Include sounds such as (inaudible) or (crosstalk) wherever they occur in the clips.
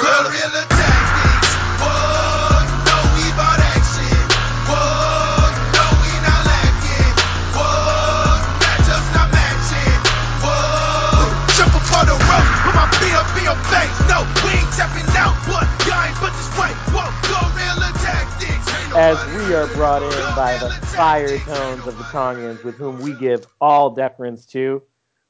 Guerrilla tactics. Whoa, you we bout action. Whoa, you we not lacking. Whoa, matchups not matching. Whoa, jump up on the rope, put my feet up in your face. No, we ain't tapping out, but y'all ain't but this way. Whoa, Guerrilla tactics. As we are brought in by the fire tones of the Tongians, with whom we give all deference to.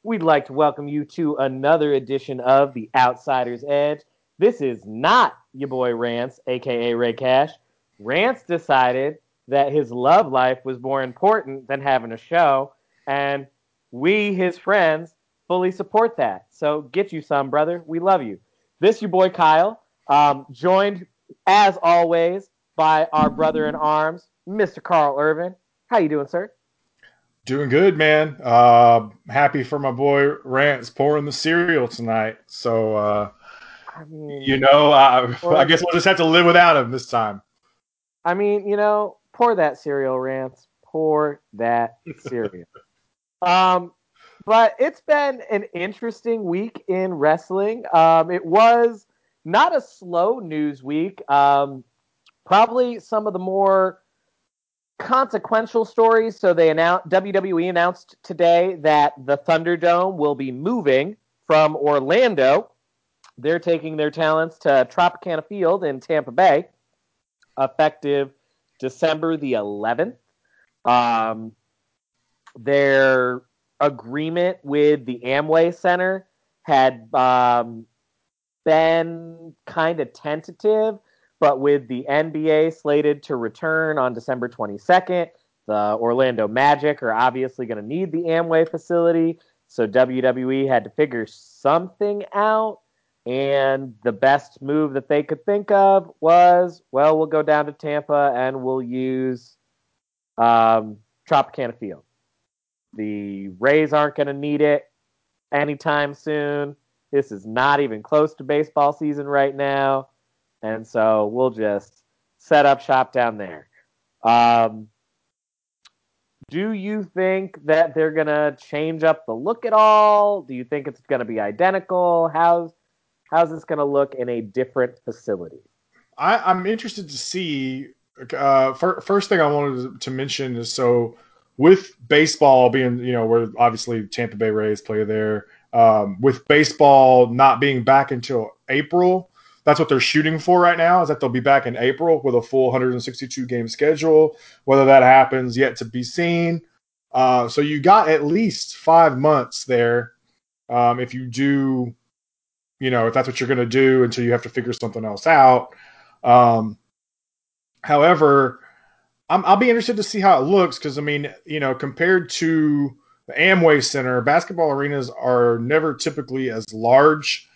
We'd like to welcome you to another edition of The Outsider's Edge. This is not your boy Rance, aka Rey Cash. Rance decided that his love life was more important than having a show, and we, his friends, fully support that. So get you some, brother. We love you. This your boy Kyle, um, joined as always by our brother in arms, Mr. Karl Kervin. How you doing, sir? doing good, man. Uh, happy for my boy Rance pouring the cereal tonight. So uh, I mean, you know, I, guess we'll just have to live without him this time. I mean, you know, pour that cereal, Rance. Pour that (laughs) cereal. um, but it's been an interesting week in wrestling. Um, it was not a slow news week. Um, probably some of the more consequential stories. So they announced WWE announced today that the Thunderdome will be moving from Orlando. They're taking their talents to Tropicana Field in Tampa Bay, effective December the 11th. Um, their agreement with the Amway Center had um, been kind of tentative, but with the NBA slated to return on December 22nd, the Orlando Magic are obviously going to need the Amway facility. So WWE had to figure something out. And the best move that they could think of was, well, we'll go down to Tampa and we'll use um, Tropicana Field. The Rays aren't going to need it anytime soon. This is not even close to baseball season right now. And so we'll just set up shop down there. Um, do you think that they're going to change up the look at all? Do you think it's going to be identical? How's how's this going to look in a different facility? I, I'm interested to see. Uh, fir- first thing I wanted to mention is so with baseball being, you know, where obviously Tampa Bay Rays play there, um, with baseball not being back until April, that's what they're shooting for right now. Is that they'll be back in April with a full 162 game schedule. Whether that happens yet to be seen. Uh, so you got at least five months there. Um, if you do, you know, if that's what you're going to do until you have to figure something else out. Um, however, I'm, I'll be interested to see how it looks because I mean, you know, compared to the Amway Center, basketball arenas are never typically as large.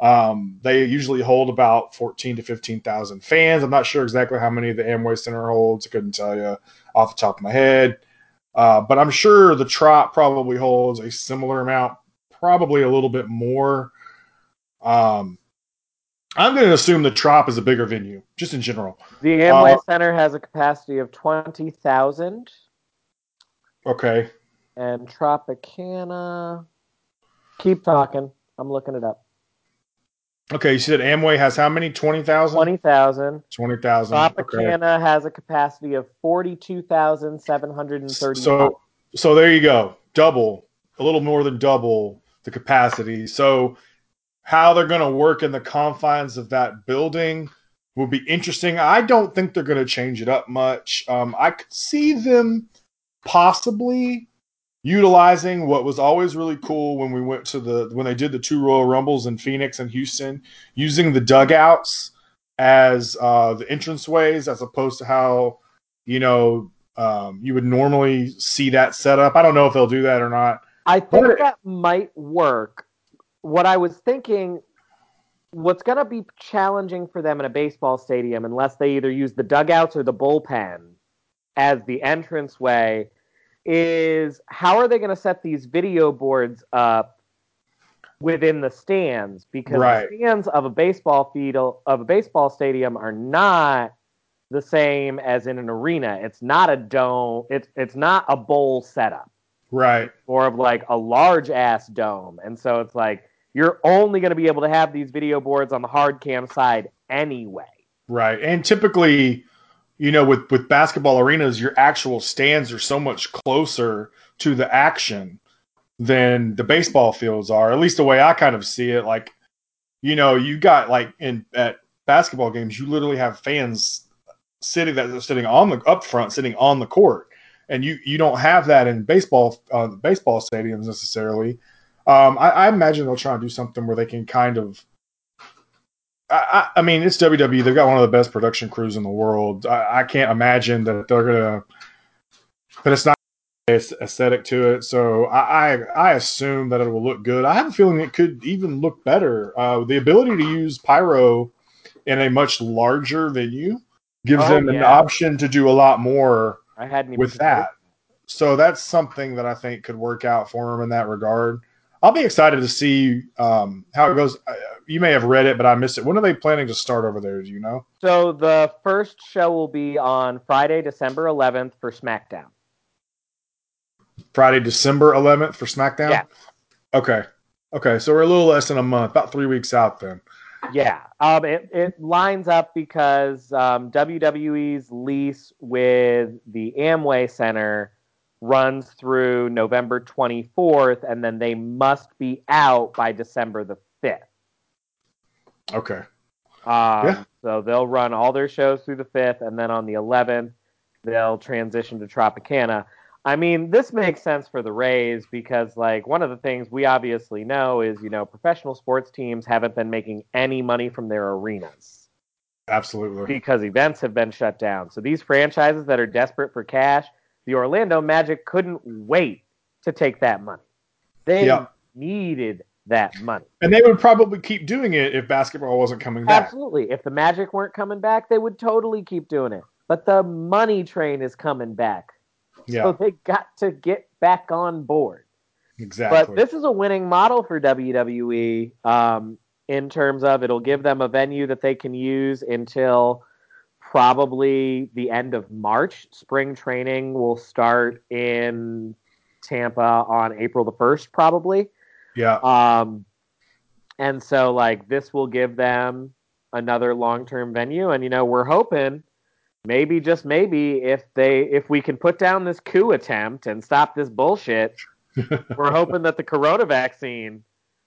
Um, they usually hold about 14 to 15,000 fans. I'm not sure exactly how many the Amway Center holds. I couldn't tell you off the top of my head. Uh, but I'm sure the Trop probably holds a similar amount, probably a little bit more. Um, I'm going to assume the Trop is a bigger venue, just in general. The Amway Uh, Center has a capacity of 20,000, Okay. and Tropicana. Keep talking. I'm looking it up. Okay. You said Amway has how many? 20,000? 20,000. 20,000. Okay. Tropicana has a capacity of 42,735. So, so there you go. Double, a little more than double the capacity. So, how they're going to work in the confines of that building will be interesting. I don't think they're going to change it up much. Um, I could see them possibly utilizing what was always really cool when we went to the when they did the two Royal Rumbles in Phoenix and Houston, using the dugouts as uh, the entranceways as opposed to how you know um, you would normally see that set up. I don't know if they'll do that or not. I think that might work. What I was thinking, what's going to be challenging for them in a baseball stadium, unless they either use the dugouts or the bullpen as the entrance way, is how are they going to set these video boards up within the stands? Because Right. the stands of a baseball field of a baseball stadium are not the same as in an arena. It's not a dome. It's it's not a bowl setup Right. more of like a large ass dome. And so it's like you're only going to be able to have these video boards on the hard cam side anyway. Right. And typically, you know, with with basketball arenas, your actual stands are so much closer to the action than the baseball fields are. At least the way I kind of see it. Like, you know, you got like in at basketball games, you literally have fans sitting that are sitting on the up front, sitting on the court, and you you don't have that in baseball uh, baseball stadiums necessarily. Um, I, I imagine they'll try and do something where they can kind of I, I I mean, it's WWE. They've got one of the best production crews in the world. I, I can't imagine that they're gonna, but it's not aesthetic to it. So I, I I assume that it will look good. I have a feeling it could even look better. Uh, the ability to use pyro in a much larger venue gives Oh, them an option to do a lot more I hadn't even with that. So that's something that I think could work out for him in that regard. I'll be excited to see um, how it goes. You may have read it, but I missed it. When are they planning to start over there? Do you know? So the first show will be on Friday, December 11th for SmackDown. Friday, December 11th for SmackDown? Yeah. Okay. Okay. So we're a little less than a month, about three weeks out then. Yeah, um, it, it lines up because um, WWE's lease with the Amway Center runs through November 24th, and then they must be out by December the 5th. Okay. Um, Yeah. So they'll run all their shows through the 5th, and then on the 11th, they'll transition to Tropicana. I mean, this makes sense for the Rays because, like, one of the things we obviously know is, you know, professional sports teams haven't been making any money from their arenas Absolutely. because events have been shut down. So these franchises that are desperate for cash, the Orlando Magic couldn't wait to take that money. They Yeah. needed that money. And they would probably keep doing it if basketball wasn't coming back. Absolutely. If the Magic weren't coming back, they would totally keep doing it. But the money train is coming back. Yeah, So they got to get back on board. exactly. But this is a winning model for WWE um, in terms of it'll give them a venue that they can use until probably the end of March. Spring training will start in Tampa on April the 1st, probably. yeah. Um, and so like this will give them another long-term venue, and you know we're hoping maybe just maybe if they if we can put down this coup attempt and stop this bullshit, (laughs) we're hoping that the corona vaccine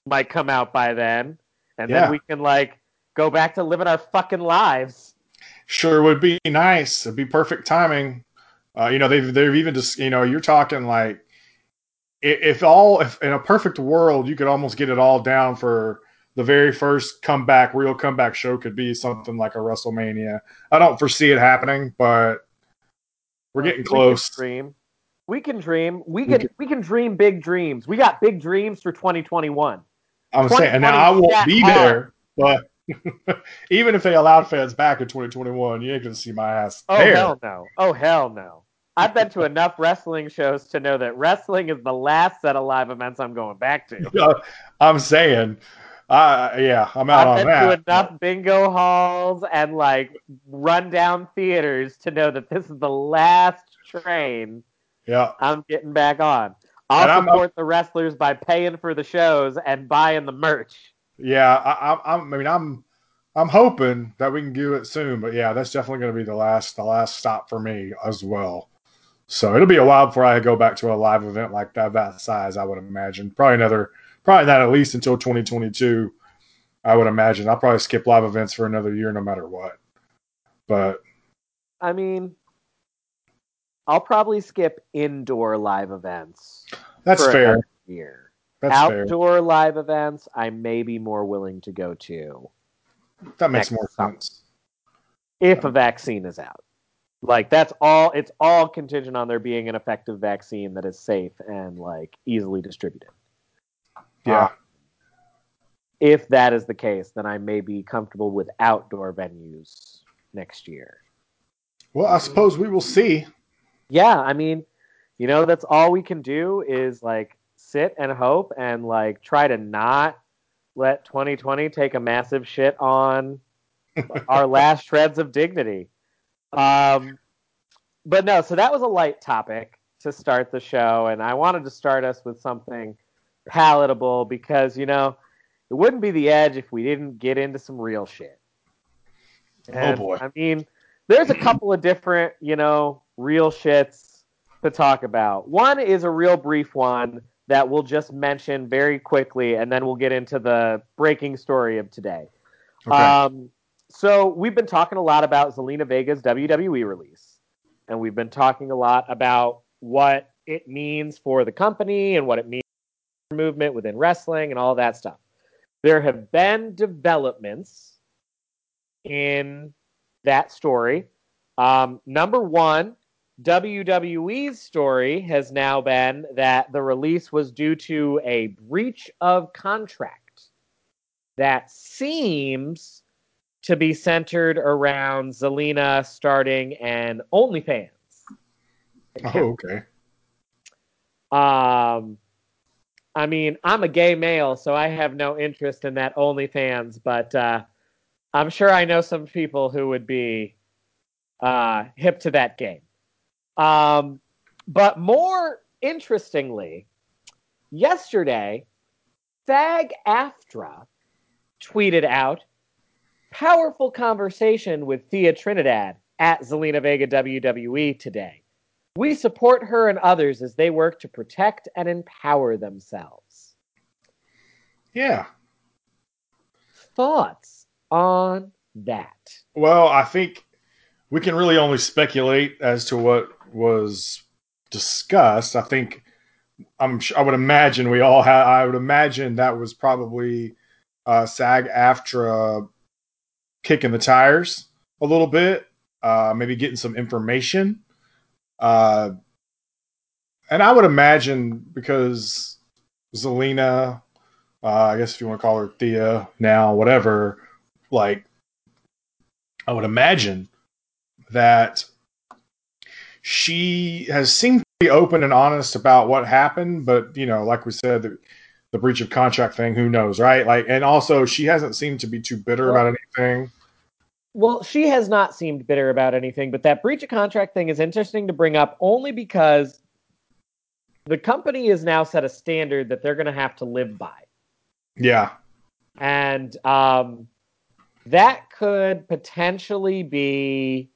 might come out by then, and Yeah. then we can like go back to living our fucking lives. Sure would be nice. It'd be perfect timing. Uh, you know, they've they've even just you know, you're talking like if all if in a perfect world you could almost get it all down for the very first comeback, real comeback show could be something like a WrestleMania. I don't foresee it happening, but we're getting We can close. dream. We can dream. We We can can- we can dream big dreams. We got big dreams for 2021. I'm saying, and now I won't be there, but (laughs) even if they allowed fans back in 2021, you ain't gonna see my ass Oh there. hell no! Oh hell no! I've been to enough wrestling shows to know that wrestling is the last set of live events I'm going back to. (laughs) Yeah, I'm saying, uh, yeah, I'm out I've on been that. to enough bingo halls and like rundown theaters to know that this is the last train Yeah, I'm getting back on. I'll And I'm- support the wrestlers by paying for the shows and buying the merch. yeah. I, I, I'm- I mean, I'm, I'm hoping that we can do it soon. But yeah, that's definitely going to be the last, the last stop for me as well. So it'll be a while before I go back to a live event like that, that size. I would imagine probably another, probably not at least until 2022. I would imagine I'll probably skip live events for another year, no matter what. But I mean, I'll probably skip indoor live events that's fair. year. That's fair. Outdoor live events, I may be more willing to go to That makes more sense. if a vaccine is out. Like that's all. It's all contingent on there being an effective vaccine that is safe and like easily distributed. Yeah. Uh, if that is the case, then I may be comfortable with outdoor venues next year. Well, I suppose we will see. Yeah, I mean, you know, that's all we can do is like sit and hope and like try to not let 2020 take a massive shit on (laughs) our last shreds of dignity. Um, but no, so that was a light topic to start the show, and I wanted to start us with something palatable because you know it wouldn't be the edge if we didn't get into some real shit. And, boy. I mean, there's a couple of different, you know, real shits to talk about. One is a real brief one that we'll just mention very quickly, and then we'll get into the breaking story of today. Okay. Um, so we've been talking a lot about Zelina Vega's WWE release, and we've been talking a lot about what it means for the company and what it means movement within wrestling and all that stuff. There have been developments in that story. Um, number one, WWE's story has now been that the release was due to a breach of contract that seems to be centered around Zelina starting an OnlyFans. oh, okay. Um, I mean, I'm a gay male, so I have no interest in that OnlyFans, but uh, I'm sure I know some people who would be uh, hip to that game. Um, but more interestingly, yesterday, SAG AFTRA tweeted out powerful conversation with Thea Trinidad at Zelina Vega WWE today. We support her and others as they work to protect and empower themselves. Yeah. Thoughts on that? Well, I think we can really only speculate as to what was discussed. I think I'm. I would imagine we all had. I would imagine that was probably uh, SAG AFTRA kicking the tires a little bit, uh, maybe getting some information. Uh, and I would imagine because Zelina, uh, I guess if you want to call her Thea now, whatever, like I would imagine that she has seemed to be open and honest about what happened, but you know, like we said, the, the breach of contract thing, who knows, right? Like, and also she hasn't seemed to be too bitter about anything. Well, she has not seemed bitter about anything, but that breach of contract thing is interesting to bring up only because the company has now set a standard that they're going to have to live by. Yeah, And um, that could potentially be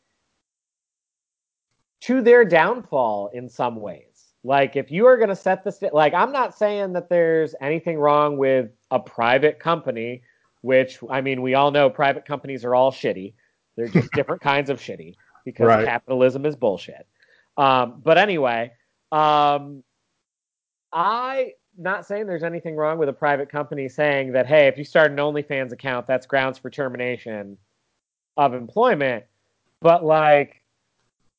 to their downfall in some ways. Like, if you are going to set the like, I'm not saying that there's anything wrong with a private company, which I mean, we all know private companies are all shitty. They're just (laughs) different kinds of shitty because Right. capitalism is bullshit. Um, but anyway, um, I not saying there's anything wrong with a private company saying that hey, if you start an OnlyFans account, that's grounds for termination of employment. But like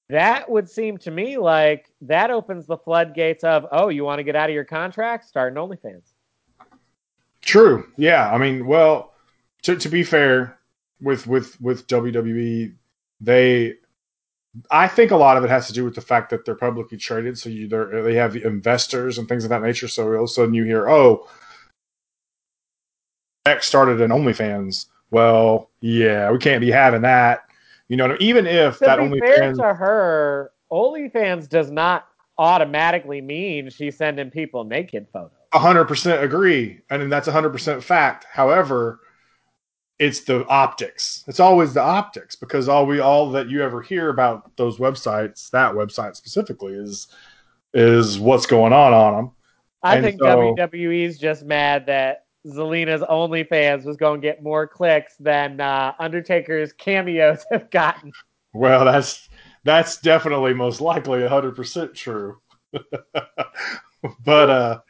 that would seem to me like that opens the floodgates of oh, you want to get out of your contract, start an OnlyFans. True. Yeah. I mean, well, to, to be fair with with with WWE, they I think a lot of it has to do with the fact that they're publicly traded, so you they're, they have the investors and things of that nature. So all of a sudden you hear, oh, X started an OnlyFans. Well, yeah, we can't be having that. You know, even if To that be fair to her, OnlyFans does not automatically mean she's sending people naked photos. Hundred percent agree, and that's hundred percent fact. However, it's the optics. It's always the optics because all we all that you ever hear about those websites, that website specifically, is is what's going on on them. I And think so- WWE's just mad that Zelina's OnlyFans was going to get more clicks than uh, Undertaker's cameos (laughs) have gotten. Well, that's that's definitely most likely hundred percent true. (laughs) but uh,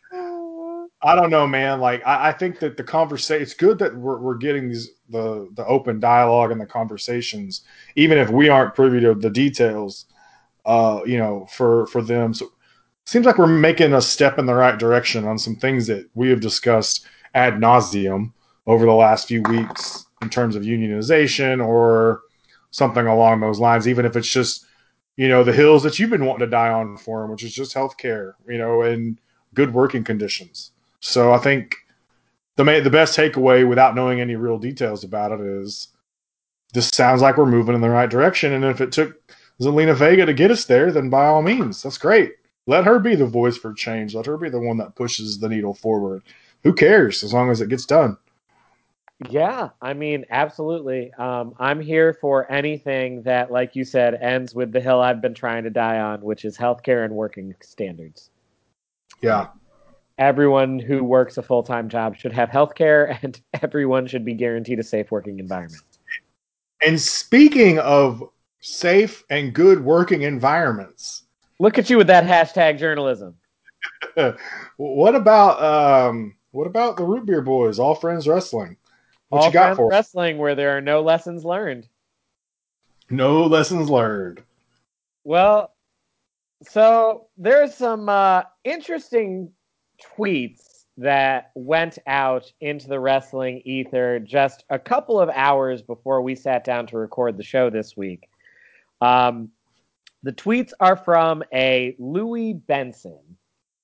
I, don't know, man. Like I, I think that the conversation. It's good that we're, we're getting these the the open dialogue and the conversations, even if we aren't privy to the details. Uh, you know, for for them. So seems like we're making a step in the right direction on some things that we have discussed ad nauseum over the last few weeks in terms of unionization or something along those lines. Even if it's just you know the hills that you've been wanting to die on for them, which is just healthcare, you know, and good working conditions. So I think the ma- the best takeaway, without knowing any real details about it, is this sounds like we're moving in the right direction. And if it took Zelina Vega to get us there, then by all means, that's great. Let her be the voice for change. Let her be the one that pushes the needle forward. Who cares as long as it gets done? Yeah, I mean, absolutely. Um, I'm here for anything that, like you said, ends with the hill I've been trying to die on, which is healthcare and working standards. Yeah. Everyone who works a full time job should have health care, (laughs) and everyone should be guaranteed a safe working environment. And speaking of safe and good working environments, Look at you with that hashtag journalism. (laughs) what about um, what about the Root Beer Boys, All Friends Wrestling? What All you got Friends for wrestling where there are no lessons learned. No lessons learned. Well, so there's some uh, interesting tweets that went out into the wrestling ether just a couple of hours before we sat down to record the show this week. Um, the tweets are from a Louis Benson,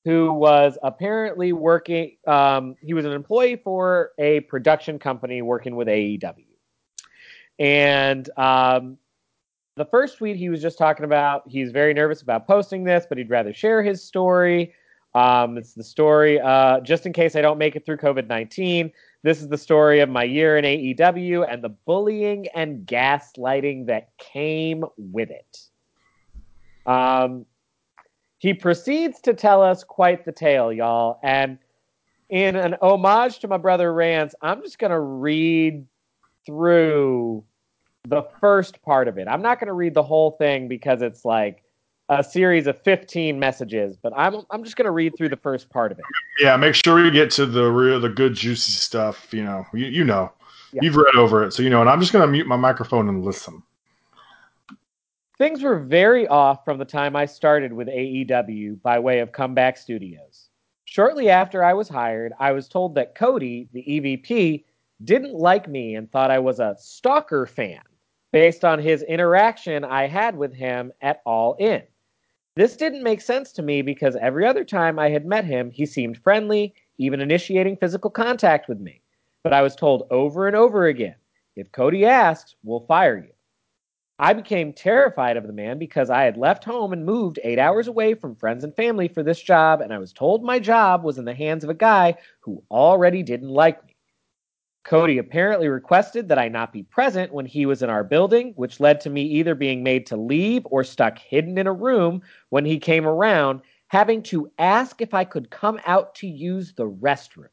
who was apparently working. Um, he was an employee for a production company working with AEW, and um, the first tweet he was just talking about he's very nervous about posting this but he'd rather share his story um, it's the story uh, just in case i don't make it through covid-19 this is the story of my year in aew and the bullying and gaslighting that came with it um, he proceeds to tell us quite the tale y'all and in an homage to my brother rance i'm just going to read through the first part of it. I'm not going to read the whole thing because it's like a series of 15 messages, but I'm I'm just going to read through the first part of it. Yeah, make sure we get to the real, the good, juicy stuff. You know, you, you know, Yeah. you've read over it, so you know. And I'm just gonna mute my microphone and listen. Things were very off from the time I started with AEW by way of Comeback Studios. Shortly after I was hired, I was told that Cody, the EVP, didn't like me and thought I was a stalker fan based on his interaction I had with him at All In. This didn't make sense to me because every other time I had met him, he seemed friendly, even initiating physical contact with me. But I was told over and over again if Cody asks, we'll fire you. I became terrified of the man because I had left home and moved eight hours away from friends and family for this job, and I was told my job was in the hands of a guy who already didn't like me. Cody apparently requested that I not be present when he was in our building, which led to me either being made to leave or stuck hidden in a room when he came around, having to ask if I could come out to use the restroom.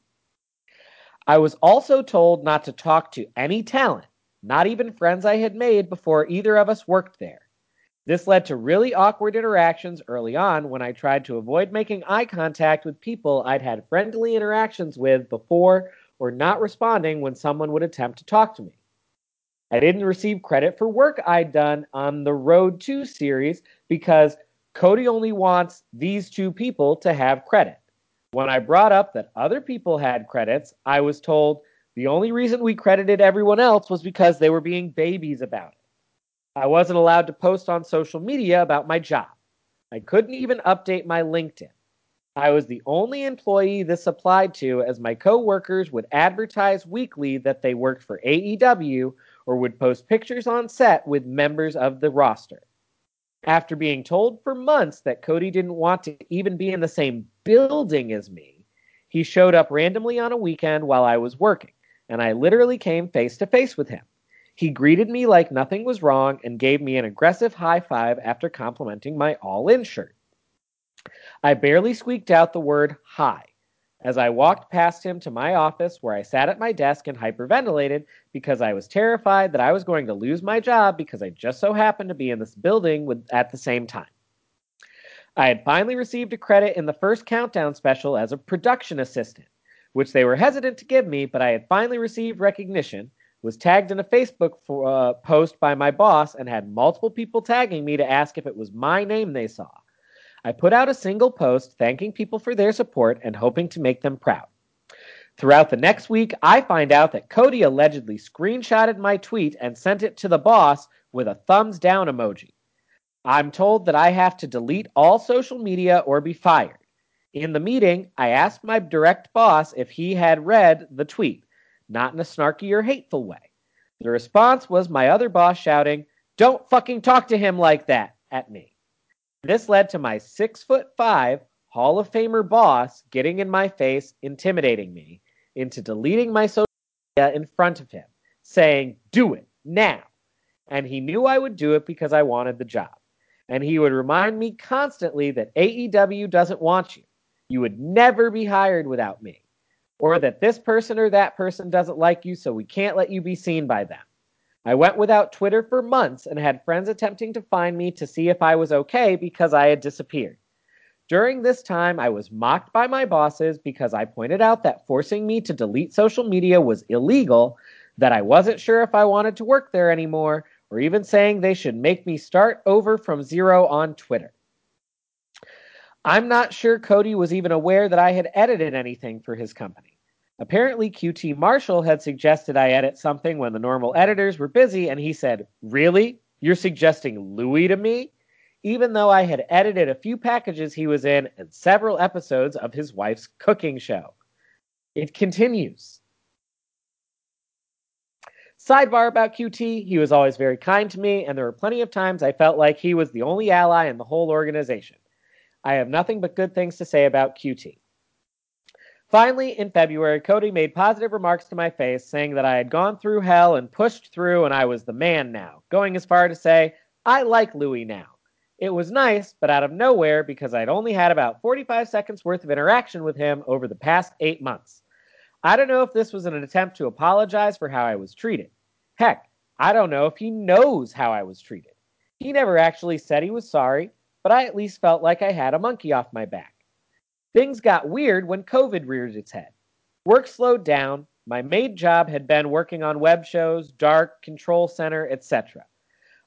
I was also told not to talk to any talent, not even friends I had made before either of us worked there. This led to really awkward interactions early on when I tried to avoid making eye contact with people I'd had friendly interactions with before or not responding when someone would attempt to talk to me. I didn't receive credit for work I'd done on the Road 2 series because Cody only wants these two people to have credit. When I brought up that other people had credits, I was told the only reason we credited everyone else was because they were being babies about it. I wasn't allowed to post on social media about my job. I couldn't even update my LinkedIn. I was the only employee this applied to, as my coworkers would advertise weekly that they worked for AEW or would post pictures on set with members of the roster. After being told for months that Cody didn't want to even be in the same building as me, he showed up randomly on a weekend while I was working, and I literally came face to face with him. He greeted me like nothing was wrong and gave me an aggressive high five after complimenting my all in shirt. I barely squeaked out the word hi as I walked past him to my office where I sat at my desk and hyperventilated because I was terrified that I was going to lose my job because I just so happened to be in this building with, at the same time. I had finally received a credit in the first countdown special as a production assistant, which they were hesitant to give me, but I had finally received recognition, was tagged in a Facebook for, uh, post by my boss, and had multiple people tagging me to ask if it was my name they saw. I put out a single post thanking people for their support and hoping to make them proud. Throughout the next week, I find out that Cody allegedly screenshotted my tweet and sent it to the boss with a thumbs down emoji. I'm told that I have to delete all social media or be fired. In the meeting, I asked my direct boss if he had read the tweet, not in a snarky or hateful way. The response was my other boss shouting, Don't fucking talk to him like that at me. This led to my six foot five Hall of Famer boss getting in my face, intimidating me into deleting my social media in front of him, saying, Do it now. And he knew I would do it because I wanted the job. And he would remind me constantly that AEW doesn't want you. You would never be hired without me. Or that this person or that person doesn't like you, so we can't let you be seen by them. I went without Twitter for months and had friends attempting to find me to see if I was okay because I had disappeared. During this time, I was mocked by my bosses because I pointed out that forcing me to delete social media was illegal, that I wasn't sure if I wanted to work there anymore, or even saying they should make me start over from zero on Twitter. I'm not sure Cody was even aware that I had edited anything for his company. Apparently, QT Marshall had suggested I edit something when the normal editors were busy, and he said, Really? You're suggesting Louie to me? Even though I had edited a few packages he was in and several episodes of his wife's cooking show. It continues. Sidebar about QT, he was always very kind to me, and there were plenty of times I felt like he was the only ally in the whole organization. I have nothing but good things to say about QT. Finally, in February, Cody made positive remarks to my face, saying that I had gone through hell and pushed through and I was the man now, going as far to say, I like Louie now. It was nice, but out of nowhere because I'd only had about 45 seconds worth of interaction with him over the past eight months. I don't know if this was an attempt to apologize for how I was treated. Heck, I don't know if he knows how I was treated. He never actually said he was sorry, but I at least felt like I had a monkey off my back. Things got weird when COVID reared its head. Work slowed down. My main job had been working on web shows, dark, control center, etc.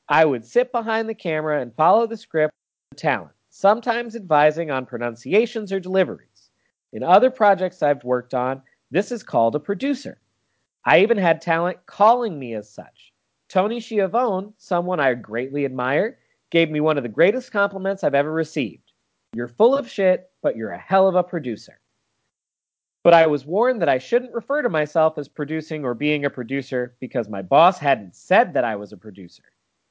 I would sit behind the camera and follow the script the talent, sometimes advising on pronunciations or deliveries. In other projects I've worked on, this is called a producer. I even had talent calling me as such. Tony Schiavone, someone I greatly admire, gave me one of the greatest compliments I've ever received. You're full of shit, but you're a hell of a producer. But I was warned that I shouldn't refer to myself as producing or being a producer because my boss hadn't said that I was a producer.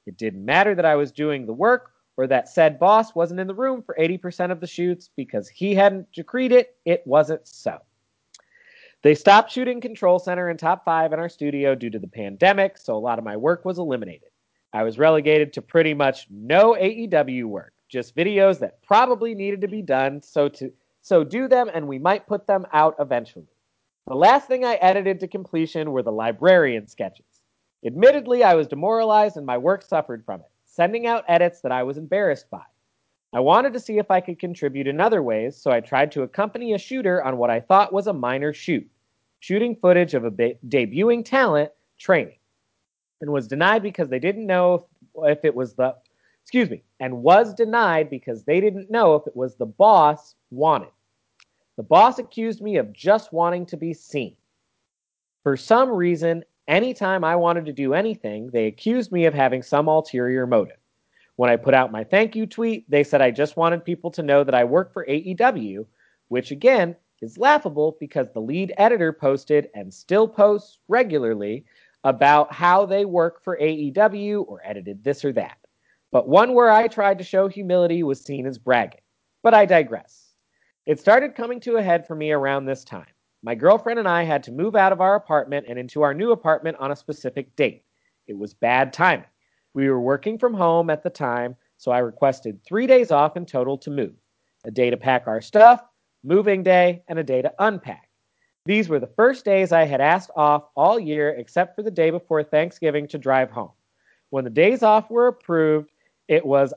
It didn't matter that I was doing the work or that said boss wasn't in the room for 80% of the shoots because he hadn't decreed it, it wasn't so. They stopped shooting Control Center and Top 5 in our studio due to the pandemic, so a lot of my work was eliminated. I was relegated to pretty much no AEW work, just videos that probably needed to be done, so to so do them and we might put them out eventually. The last thing I edited to completion were the librarian sketches. Admittedly, I was demoralized and my work suffered from it, sending out edits that I was embarrassed by. I wanted to see if I could contribute in other ways, so I tried to accompany a shooter on what I thought was a minor shoot, shooting footage of a ba- debuting talent training, and was denied because they didn't know if, if it was the, excuse me, and was denied because they didn't know if it was the boss wanted. The boss accused me of just wanting to be seen. For some reason, anytime I wanted to do anything, they accused me of having some ulterior motive. When I put out my thank you tweet, they said I just wanted people to know that I work for AEW, which again is laughable because the lead editor posted and still posts regularly about how they work for AEW or edited this or that. But one where I tried to show humility was seen as bragging. But I digress. It started coming to a head for me around this time. My girlfriend and I had to move out of our apartment and into our new apartment on a specific date. It was bad timing. We were working from home at the time, so I requested three days off in total to move a day to pack our stuff, moving day, and a day to unpack. These were the first days I had asked off all year except for the day before Thanksgiving to drive home. When the days off were approved, it was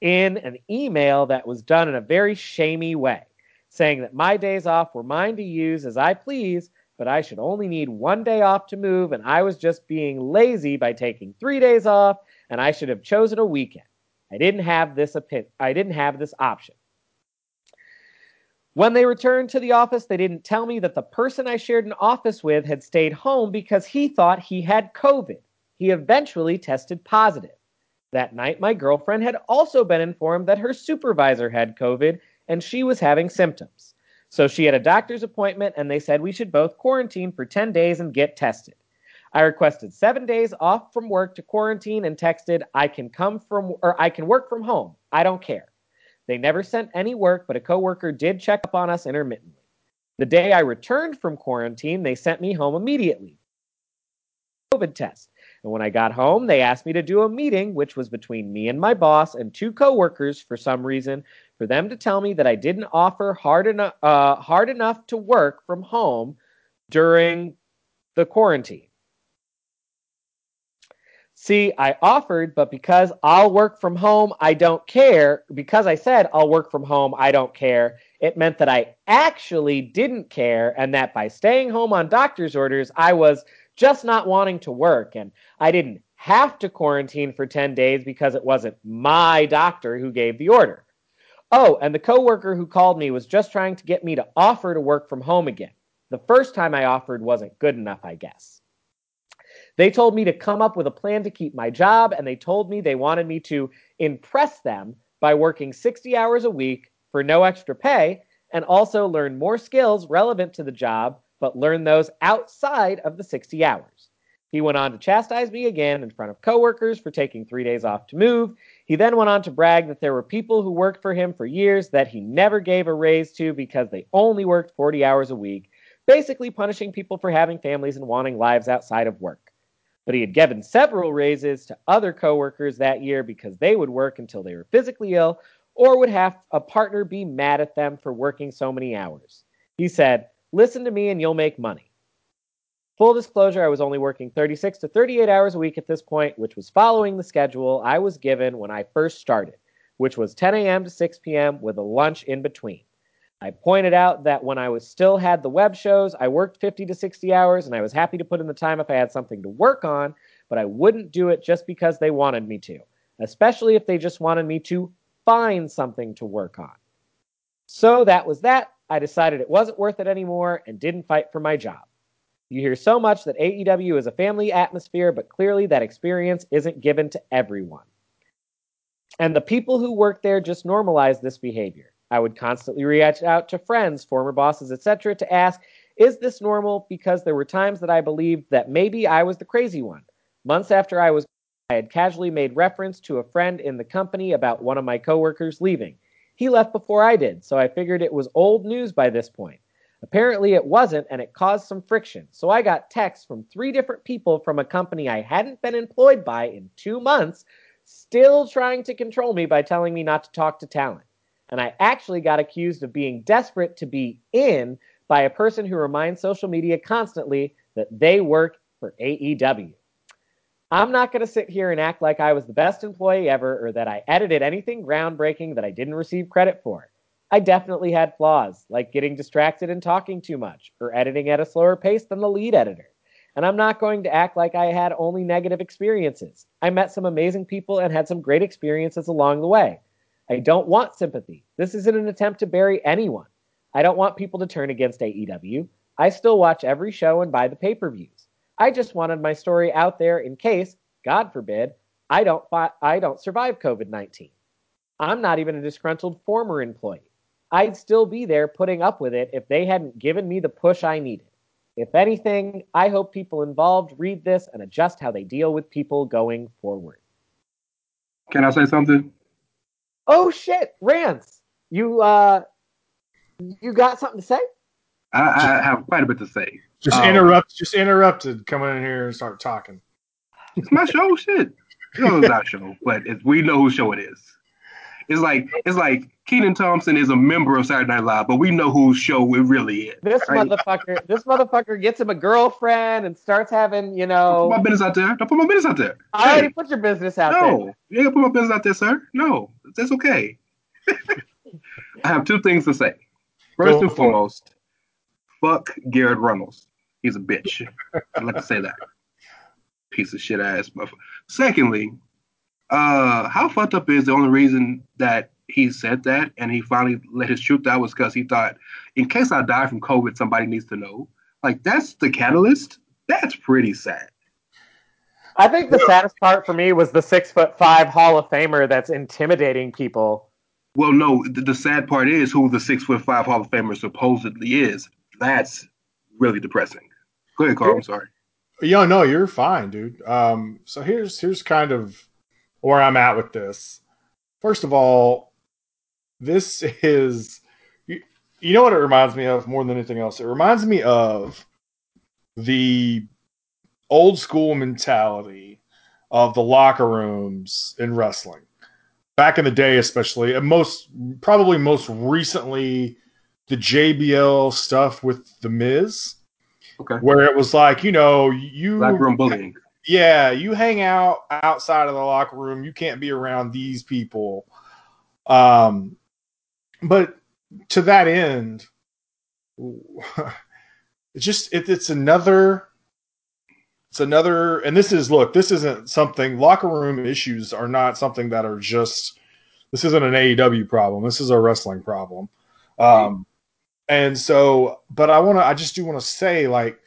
in an email that was done in a very shamey way, saying that my days off were mine to use as I please, but I should only need one day off to move, and I was just being lazy by taking three days off, and I should have chosen a weekend. I didn't have this I didn't have this option. When they returned to the office, they didn't tell me that the person I shared an office with had stayed home because he thought he had COVID. He eventually tested positive. That night, my girlfriend had also been informed that her supervisor had COVID and she was having symptoms. So she had a doctor's appointment and they said we should both quarantine for 10 days and get tested. I requested seven days off from work to quarantine and texted, I can come from or I can work from home. I don't care. They never sent any work, but a coworker did check up on us intermittently. The day I returned from quarantine, they sent me home immediately. COVID test. And when I got home, they asked me to do a meeting, which was between me and my boss and two coworkers for some reason, for them to tell me that I didn't offer hard enough, uh, hard enough to work from home during the quarantine. See, I offered, but because I'll work from home, I don't care. Because I said I'll work from home, I don't care. It meant that I actually didn't care, and that by staying home on doctor's orders, I was just not wanting to work. And I didn't have to quarantine for 10 days because it wasn't my doctor who gave the order. Oh, and the coworker who called me was just trying to get me to offer to work from home again. The first time I offered wasn't good enough, I guess. They told me to come up with a plan to keep my job, and they told me they wanted me to impress them by working 60 hours a week for no extra pay and also learn more skills relevant to the job, but learn those outside of the 60 hours. He went on to chastise me again in front of coworkers for taking three days off to move. He then went on to brag that there were people who worked for him for years that he never gave a raise to because they only worked 40 hours a week, basically punishing people for having families and wanting lives outside of work but he had given several raises to other coworkers that year because they would work until they were physically ill or would have a partner be mad at them for working so many hours. He said, Listen to me and you'll make money. Full disclosure, I was only working 36 to 38 hours a week at this point, which was following the schedule I was given when I first started, which was 10 a.m. to 6 p.m. with a lunch in between. I pointed out that when I was still had the web shows, I worked 50 to 60 hours and I was happy to put in the time if I had something to work on, but I wouldn't do it just because they wanted me to, especially if they just wanted me to find something to work on. So that was that. I decided it wasn't worth it anymore and didn't fight for my job. You hear so much that AEW is a family atmosphere, but clearly that experience isn't given to everyone. And the people who work there just normalize this behavior. I would constantly reach out to friends, former bosses, etc., to ask, is this normal? Because there were times that I believed that maybe I was the crazy one. Months after I was, I had casually made reference to a friend in the company about one of my coworkers leaving. He left before I did, so I figured it was old news by this point. Apparently, it wasn't, and it caused some friction. So I got texts from three different people from a company I hadn't been employed by in two months, still trying to control me by telling me not to talk to talent and I actually got accused of being desperate to be in by a person who reminds social media constantly that they work for AEW. I'm not going to sit here and act like I was the best employee ever or that I edited anything groundbreaking that I didn't receive credit for. I definitely had flaws, like getting distracted and talking too much, or editing at a slower pace than the lead editor. And I'm not going to act like I had only negative experiences. I met some amazing people and had some great experiences along the way. I don't want sympathy. This isn't an attempt to bury anyone. I don't want people to turn against AEW. I still watch every show and buy the pay per views. I just wanted my story out there in case, God forbid, I don't I don't survive COVID nineteen. I'm not even a disgruntled former employee. I'd still be there putting up with it if they hadn't given me the push I needed. If anything, I hope people involved read this and adjust how they deal with people going forward. Can I say something? Oh shit, Rance, you uh, you got something to say? I, I have quite a bit to say. Just Um, interrupt. Just interrupted. Come in here and start talking. It's my show, shit. You know it's our show, but it's, we know whose show it is. It's like it's like Kenan Thompson is a member of Saturday Night Live, but we know whose show it really is. This right? motherfucker, this motherfucker gets him a girlfriend and starts having, you Don't put my business out there. Don't put my business out there. I already put your business out there. no, you ain't gonna put my business out there, sir. No, that's okay. (laughs) I have two things to say. First Go and for foremost, fuck Garrett Runnels. He's a bitch. I'd like to say that. Piece of shit ass motherfucker. Secondly, uh, how fucked up is the only reason that he said that and he finally let his truth out was because he thought, in case I die from COVID, somebody needs to know. Like that's the catalyst. That's pretty sad. I think the saddest part for me was the six foot five Hall of Famer that's intimidating people. Well, no, the, the sad part is who the six foot five Hall of Famer supposedly is. That's really depressing. Go ahead, Karl. I'm sorry. Yeah, no, you're fine, dude. Um, so here's here's kind of where I'm at with this. First of all, this is you, you know what it reminds me of more than anything else. It reminds me of the old school mentality of the locker rooms in wrestling. Back in the day, especially, and most probably most recently, the JBL stuff with the Miz Okay. where it was like, you know, you Black room bullying. yeah, you hang out outside of the locker room. You can't be around these people. Um, but to that end, (laughs) it's just it, it's another. It's another, and this is look. This isn't something. Locker room issues are not something that are just. This isn't an AEW problem. This is a wrestling problem. Um, and so, but I want to. I just do want to say, like,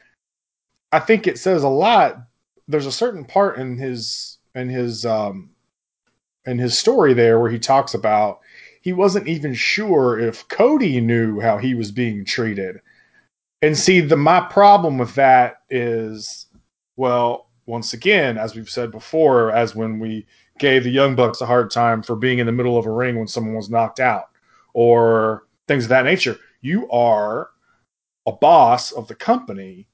I think it says a lot there's a certain part in his in his um in his story there where he talks about he wasn't even sure if Cody knew how he was being treated. And see the my problem with that is well, once again, as we've said before, as when we gave the Young Bucks a hard time for being in the middle of a ring when someone was knocked out or things of that nature. You are a boss of the company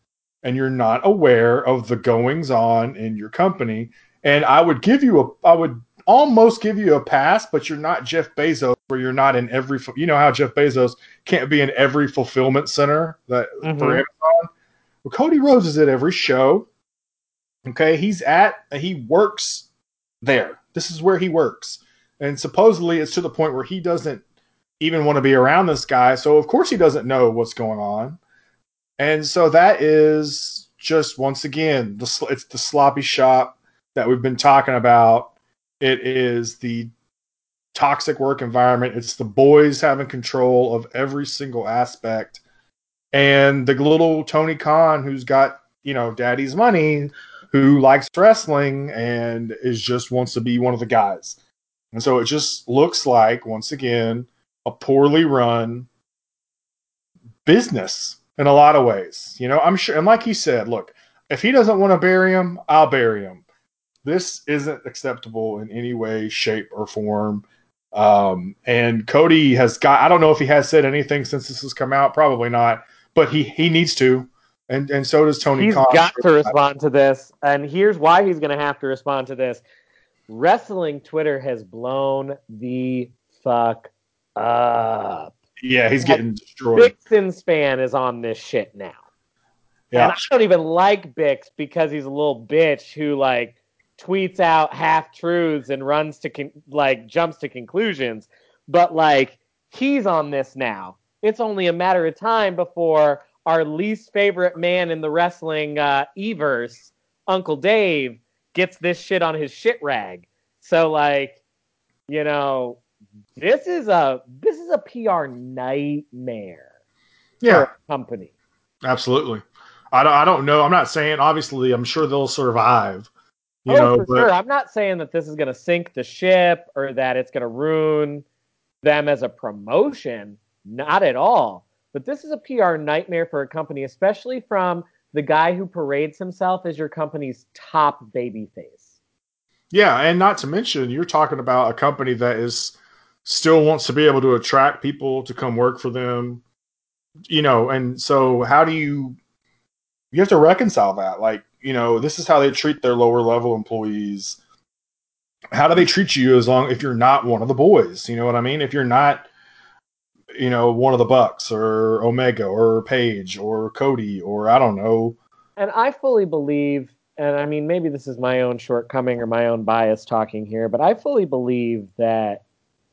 and you're not aware of the goings on in your company. And I would give you a, I would almost give you a pass, but you're not Jeff Bezos, where you're not in every, you know how Jeff Bezos can't be in every fulfillment center that for Mhm. Amazon. Well, Cody Rhodes is at every show. Okay, he's at, he works there. This is where he works, and supposedly it's to the point where he doesn't even want to be around this guy. So of course he doesn't know what's going on. And so that is just once again the it's the sloppy shop that we've been talking about. It is the toxic work environment. It's the boys having control of every single aspect, and the little Tony Khan who's got you know daddy's money, who likes wrestling and is just wants to be one of the guys. And so it just looks like once again a poorly run business in a lot of ways. You know, I'm sure, and like he said, look, if he doesn't want to bury him, I'll bury him. This isn't acceptable in any way, shape, or form. Um, and Cody has got, I don't know if he has said anything since this has come out, probably not, but he, he needs to. And, and so does Tony He's Khan. got to respond to this, and here's why he's going to have to respond to this. Wrestling Twitter has blown the fuck up. Yeah, he's getting destroyed. Bixenspan is on this shit now. Yeah. And I don't even like Bix because he's a little bitch who like tweets out half truths and runs to con- like jumps to conclusions. But like he's on this now. It's only a matter of time before our least favorite man in the wrestling uh, Everse, Uncle Dave, gets this shit on his shit rag. So like, you know, this is a this is a PR nightmare for Yeah, a company. absolutely. I don't, I don't know. I'm not saying, obviously, I'm sure they'll survive. You oh, know, for but sure. I'm not saying that this is going to sink the ship or that it's going to ruin them as a promotion. Not at all. But this is a PR nightmare for a company, especially from the guy who parades himself as your company's top babyface. Yeah, and not to mention, you're talking about a company that is still wants to be able to attract people to come work for them. You know, and so how do you you have to reconcile that? Like, you know, this is how they treat their lower level employees. How do they treat you as long if you're not one of the boys? You know what I mean? If you're not you know, one of the Bucks or Omega or Page or Cody or I don't know. And I fully believe, and I mean, maybe this is my own shortcoming or my own bias talking here, but I fully believe that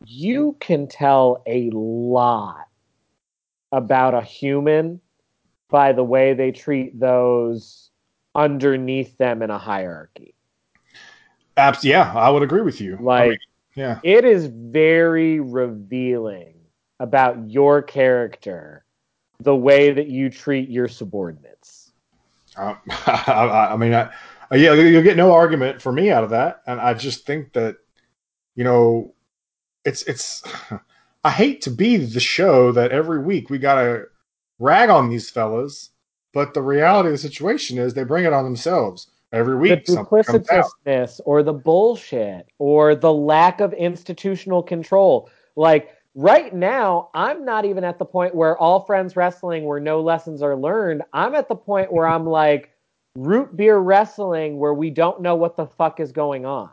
you can tell a lot about a human by the way they treat those underneath them in a hierarchy. Abs- yeah, I would agree with you. I Like mean, yeah, it is very revealing about your character the way that you treat your subordinates. Uh, (laughs) I, I mean, I, yeah, you'll get no argument for me out of that, and I just think that you know, it's it's. (sighs) I hate to be the show that every week we gotta rag on these fellas, but the reality of the situation is they bring it on themselves every week. the duplicitousness or the bullshit or the lack of institutional control. Like right now, I'm not even at the point where all friends wrestling where no lessons are learned. I'm at the point where I'm like root beer wrestling where we don't know what the fuck is going on.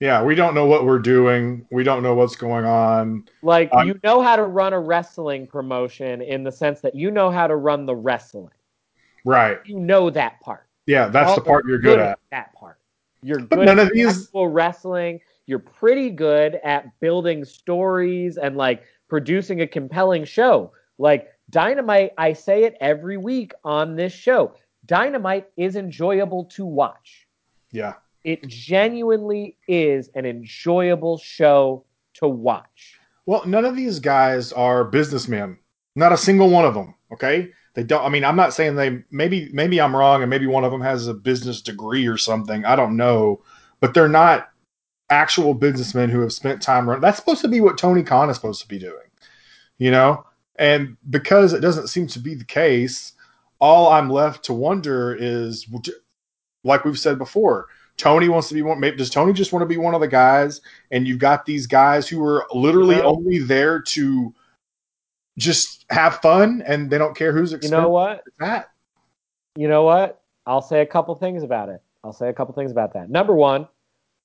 Yeah, we don't know what we're doing. We don't know what's going on. Like I'm- you know how to run a wrestling promotion in the sense that you know how to run the wrestling. Right. You know that part. Yeah, that's the part you're good at. That part. You're But good none at of these- wrestling. You're pretty good at building stories and like producing a compelling show. Like Dynamite, I say it every week on this show. Dynamite is enjoyable to watch. Yeah. It genuinely is an enjoyable show to watch. Well, none of these guys are businessmen. Not a single one of them. Okay. They don't. I mean, I'm not saying they. Maybe, maybe I'm wrong, and maybe one of them has a business degree or something. I don't know, but they're not actual businessmen who have spent time running. That's supposed to be what Tony Khan is supposed to be doing, you know. And because it doesn't seem to be the case, all I'm left to wonder is, like we've said before, Tony wants to be one. Maybe does Tony just want to be one of the guys? And you've got these guys who are literally You know- only there to just have fun, and they don't care who's You know what? at. you know what? I'll say a couple things about it. I'll say a couple things about that. Number one,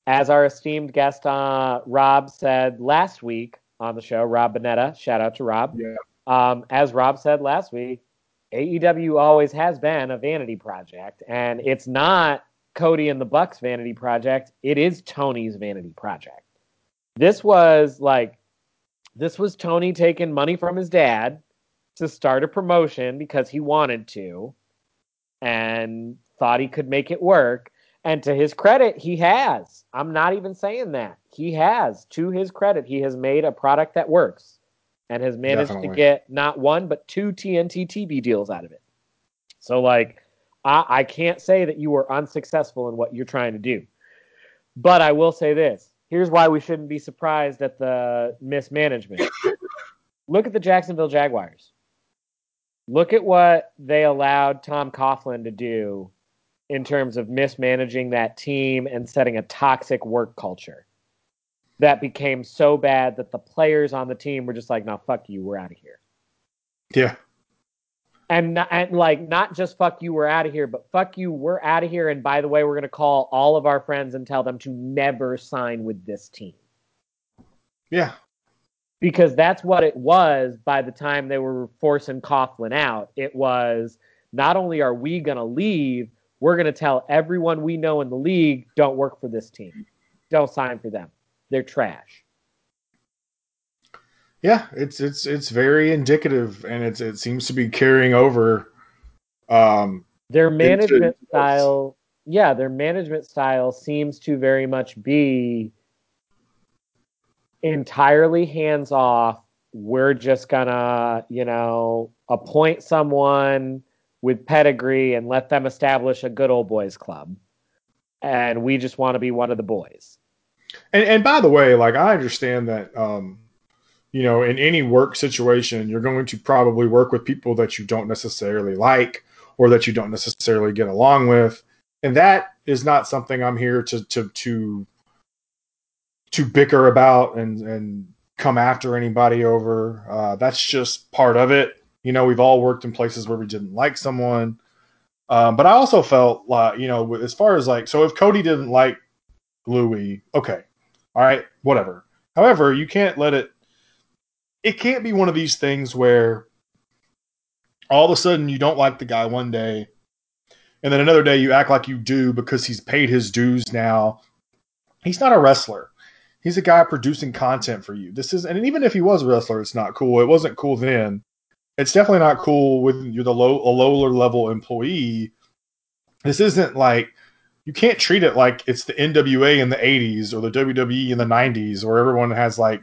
as our esteemed guest uh, Rob said last week on the show, Rob Bonetta, shout out to Rob. Yeah. Um, as Rob said last week, AEW always has been a vanity project, and it's not Cody and the Bucks vanity project. It is Tony's vanity project. This was like, this was Tony taking money from his dad to start a promotion because he wanted to and thought he could make it work. And to his credit, he has. I'm not even saying that. He has. To his credit, he has made a product that works and has managed Definitely. to get not one, but two TNT TV deals out of it. So, like, I, I can't say that you were unsuccessful in what you're trying to do. But I will say this here's why we shouldn't be surprised at the mismanagement. (laughs) Look at the Jacksonville Jaguars look at what they allowed Tom Coughlin to do in terms of mismanaging that team and setting a toxic work culture that became so bad that the players on the team were just like, "No, fuck you, we're out of here." Yeah, And, and like not just fuck you, we're out of here, but fuck you, we're out of here. And by the way, we're gonna call all of our friends and tell them to never sign with this team yeah, because that's what it was by the time they were forcing Coughlin out. It was not only are we going to leave, we're going to tell everyone we know in the league don't work for this team. Don't sign for them. They're trash. Yeah. It's it's it's very indicative, and it's it seems to be carrying over. Um, Their management Into- style, yeah, their management style seems to very much be entirely hands off. We're just gonna, you know, appoint someone with pedigree and let them establish a good old boys club. And we just want to be one of the boys. And and by the way, like I understand that um, you know, in any work situation, you're going to probably work with people that you don't necessarily like or that you don't necessarily get along with. And that is not something I'm here to to to to bicker about and and come after anybody over. Uh, that's just part of it. You know, we've all worked in places where we didn't like someone. Um, but I also felt like, you know, as far as like, so if Cody didn't like Louis, okay, all right, whatever. However, you can't let it. It can't be one of these things where all of a sudden you don't like the guy one day, and then another day you act like you do because he's paid his dues now. He's not a wrestler. He's a guy producing content for you. This is, and even if he was a wrestler, it's not cool. It wasn't cool then. it's definitely not cool with you're the low a lower level employee. This isn't like you can't treat it like it's the NWA in the 80s or the WWE in the 90s where everyone has like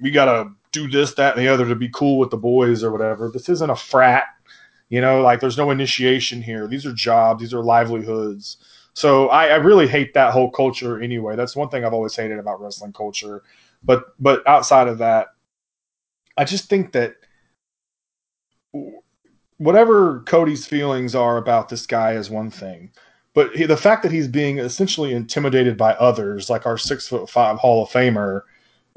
we gotta do this, that, and the other to be cool with the boys or whatever. This isn't a frat, you know, like there's no initiation here. These are jobs, these are livelihoods. So I, I really hate that whole culture anyway. That's one thing I've always hated about wrestling culture. But but outside of that, I just think that whatever Cody's feelings are about this guy is one thing, but he, the fact that he's being essentially intimidated by others, like our six foot five Hall of Famer,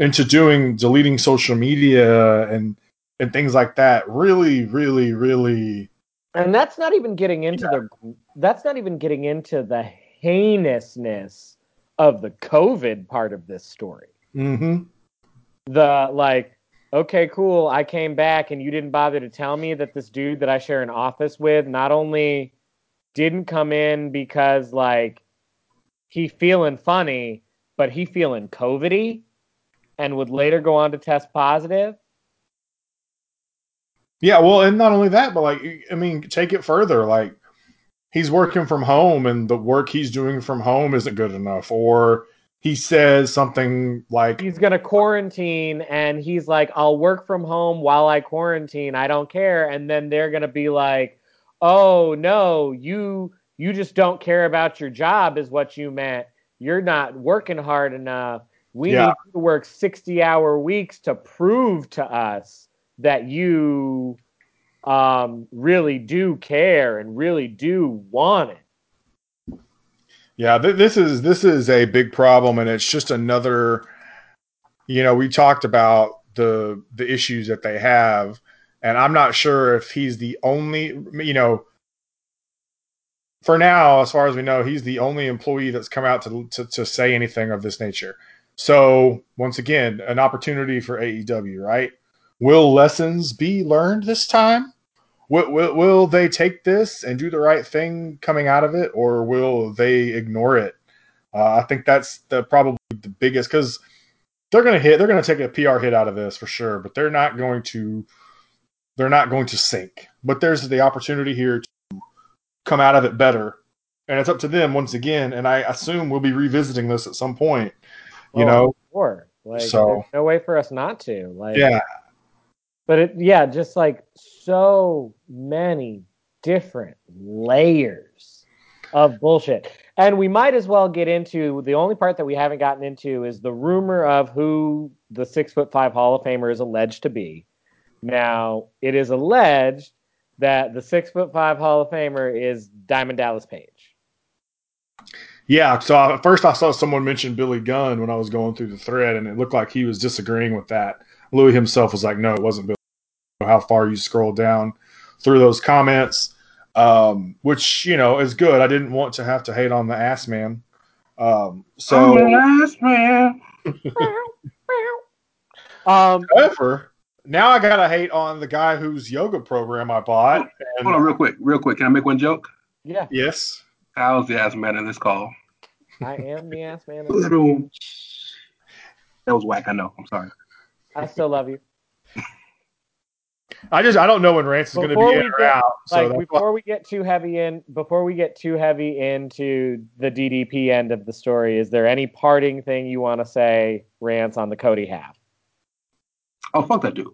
into doing deleting social media and and things like that, really, really, really. And that's not even getting into yeah. the that's not even getting into the heinousness of the COVID part of this story. Mm-hmm. The like okay, cool, I came back and you didn't bother to tell me that this dude that I share an office with not only didn't come in because like he feeling funny, but he feeling COVIDy and would later go on to test positive. Yeah, well, and not only that, but like I mean, take it further. Like he's working from home and the work he's doing from home isn't good enough or he says something like he's going to quarantine and he's like I'll work from home while I quarantine. I don't care and then they're going to be like, "Oh, no, you you just don't care about your job is what you meant. You're not working hard enough. We yeah. need to work 60-hour weeks to prove to us that you um, really do care and really do want it." Yeah, th- this is this is a big problem, and it's just another. You know, we talked about the the issues that they have, and I'm not sure if he's the only. You know, for now, as far as we know, he's the only employee that's come out to to, to say anything of this nature. So once again, an opportunity for AEW, right? Will lessons be learned this time? will, will, will they take this and do the right thing coming out of it, or will they ignore it? Uh, I think that's the probably the biggest because they're going to hit. They're going to take a PR hit out of this for sure, but they're not going to. They're not going to sink. But there's the opportunity here to come out of it better, and it's up to them once again. And I assume we'll be revisiting this at some point. You oh, know, sure. Like, so no way for us not to. Like, yeah. But it, yeah, just like so many different layers of bullshit. And we might as well get into the only part that we haven't gotten into is the rumor of who the six foot five Hall of Famer is alleged to be. Now, it is alleged that the six foot five Hall of Famer is Diamond Dallas Page. Yeah, so I, first I saw someone mention Billy Gunn when I was going through the thread, and it looked like he was disagreeing with that. Louis himself was like, "No, it wasn't Billy." How far you scroll down through those comments, um, which you know is good. I didn't want to have to hate on the ass man. Um, so, ass man. (laughs) um, however, now I gotta hate on the guy whose yoga program I bought. And, Hold on, real quick, real quick. Can I make one joke? Yeah. Yes. How's the ass man in this call? I am the ass man. Little. That was whack. I know. I'm sorry. I still love you. I just I don't know when Rance is going to be in or get, out. So like before we get too heavy in, before we get too heavy into the DDP end of the story, is there any parting thing you want to say, Rance, on the Cody half? Oh fuck that dude.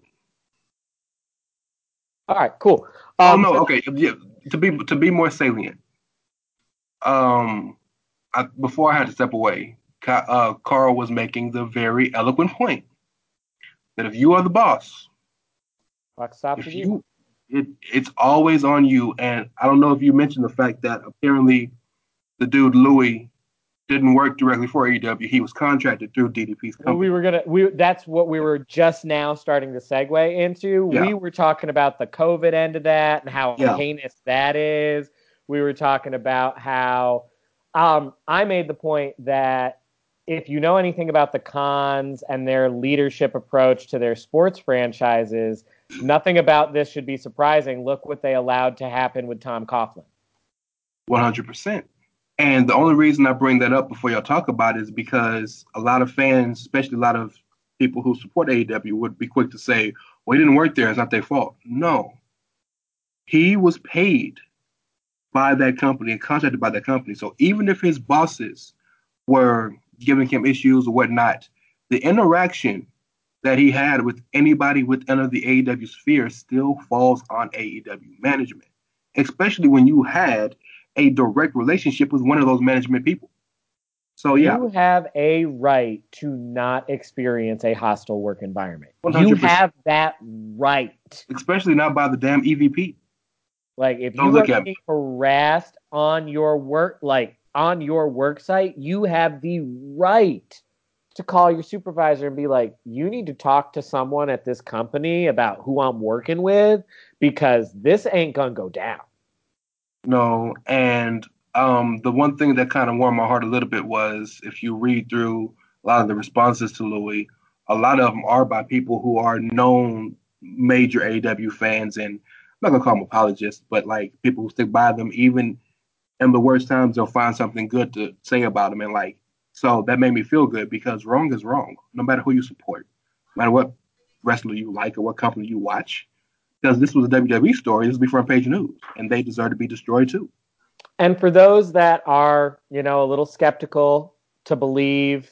All right, cool. Oh, um, oh no, okay. Yeah, to be to be more salient. Um, I, before I had to step away, uh, Karl was making the very eloquent point that if you are the boss, if you. It, it's always on you, and I don't know if you mentioned the fact that apparently the dude Louis didn't work directly for AEW. He was contracted through DDP's company. Well, we were gonna. We that's what we were just now starting to segue into. Yeah. We were talking about the COVID end of that and how yeah. heinous that is. We were talking about how um, I made the point that if you know anything about the Khans and their leadership approach to their sports franchises, nothing about this should be surprising. Look what they allowed to happen with Tom Coughlin. 100%. And the only reason I bring that up before y'all talk about it is because a lot of fans, especially a lot of people who support AEW, would be quick to say, well, he didn't work there. It's not their fault. No, he was paid by that company and contracted by that company. So even if his bosses were giving him issues or whatnot, the interaction that he had with anybody within the AEW sphere still falls on AEW management, especially when you had a direct relationship with one of those management people. So yeah, You have a right to not experience a hostile work environment. You 100%. have that right. especially not by the damn EVP. Like if Don't you are being harassed on your work, like on your work site, you have the right to call your supervisor and be like, "You need to talk to someone at this company about who I'm working with because this ain't gonna go down." No, and um, the one thing that kind of warmed my heart a little bit was if you read through a lot of the responses to Louis, a lot of them are by people who are known major AW fans, and not gonna call them apologists, but like people who stick by them, even in the worst times, they'll find something good to say about them, and like so that made me feel good because wrong is wrong, no matter who you support, no matter what wrestler you like or what company you watch. Because this was a WWE story, this would be front page news, and they deserve to be destroyed too. And for those that are, you know, a little skeptical to believe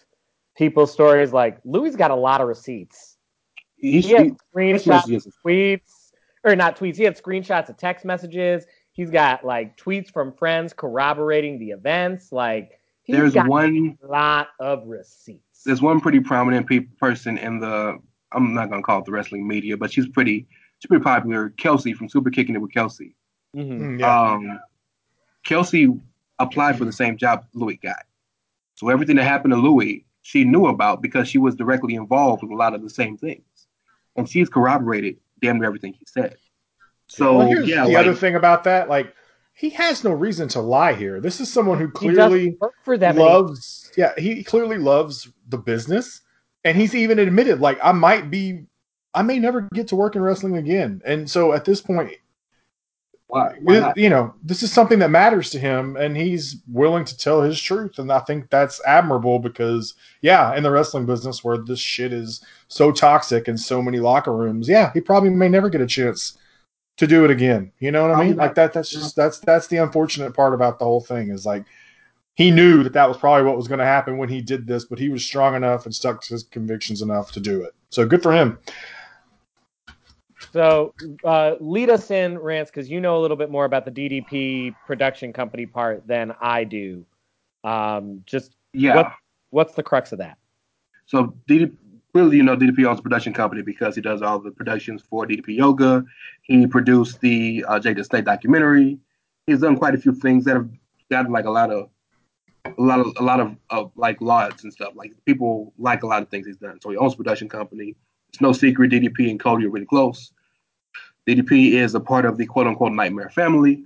people's stories, like Louis got a lot of receipts. He, He he- screenshots messages. of tweets, or not tweets. He had screenshots of text messages. He's got like tweets from friends corroborating the events. Like he's there's got one lot of receipts. there's one pretty prominent pe- person in the I'm not gonna call it the wrestling media, but she's pretty she's pretty popular. Kelsey from Super Kicking It with Kelsey. Mhm. Mm, yeah. Um, Kelsey applied for the same job Louis got, so everything that happened to Louis she knew about because she was directly involved with a lot of the same things, and she's corroborated damn near everything he said. So well, here's yeah, the like, other thing about that. Like, he has no reason to lie here. This is someone who clearly doesn't work for them. anymore. loves. Yeah, he clearly loves the business, and he's even admitted, like, I might be, I may never get to work in wrestling again. And so at this point, why, why you know, this is something that matters to him, and he's willing to tell his truth. And I think that's admirable because, yeah, in the wrestling business where this shit is so toxic in so many locker rooms, yeah, he probably may never get a chance to do it again. You know what I oh, mean? not. Like that. That's just that's that's the unfortunate part about the whole thing is like he knew that that was probably what was going to happen when he did this, but he was strong enough and stuck to his convictions enough to do it. So good for him. So uh, lead us in, Rance, because you know a little bit more about the DDP production company part than I do. Um, just Yeah. what what's the crux of that? So DDP, clearly, you know, DDP owns a production company because he does all the productions for DDP Yoga. He produced the uh, Jake the Snake documentary. He's done quite a few things that have gotten like a lot of, a lot of, a lot of, of like lauds and stuff. Like people like a lot of things he's done. So he owns a production company. It's no secret DDP and Cody are really close. DDP is a part of the quote unquote Nightmare family.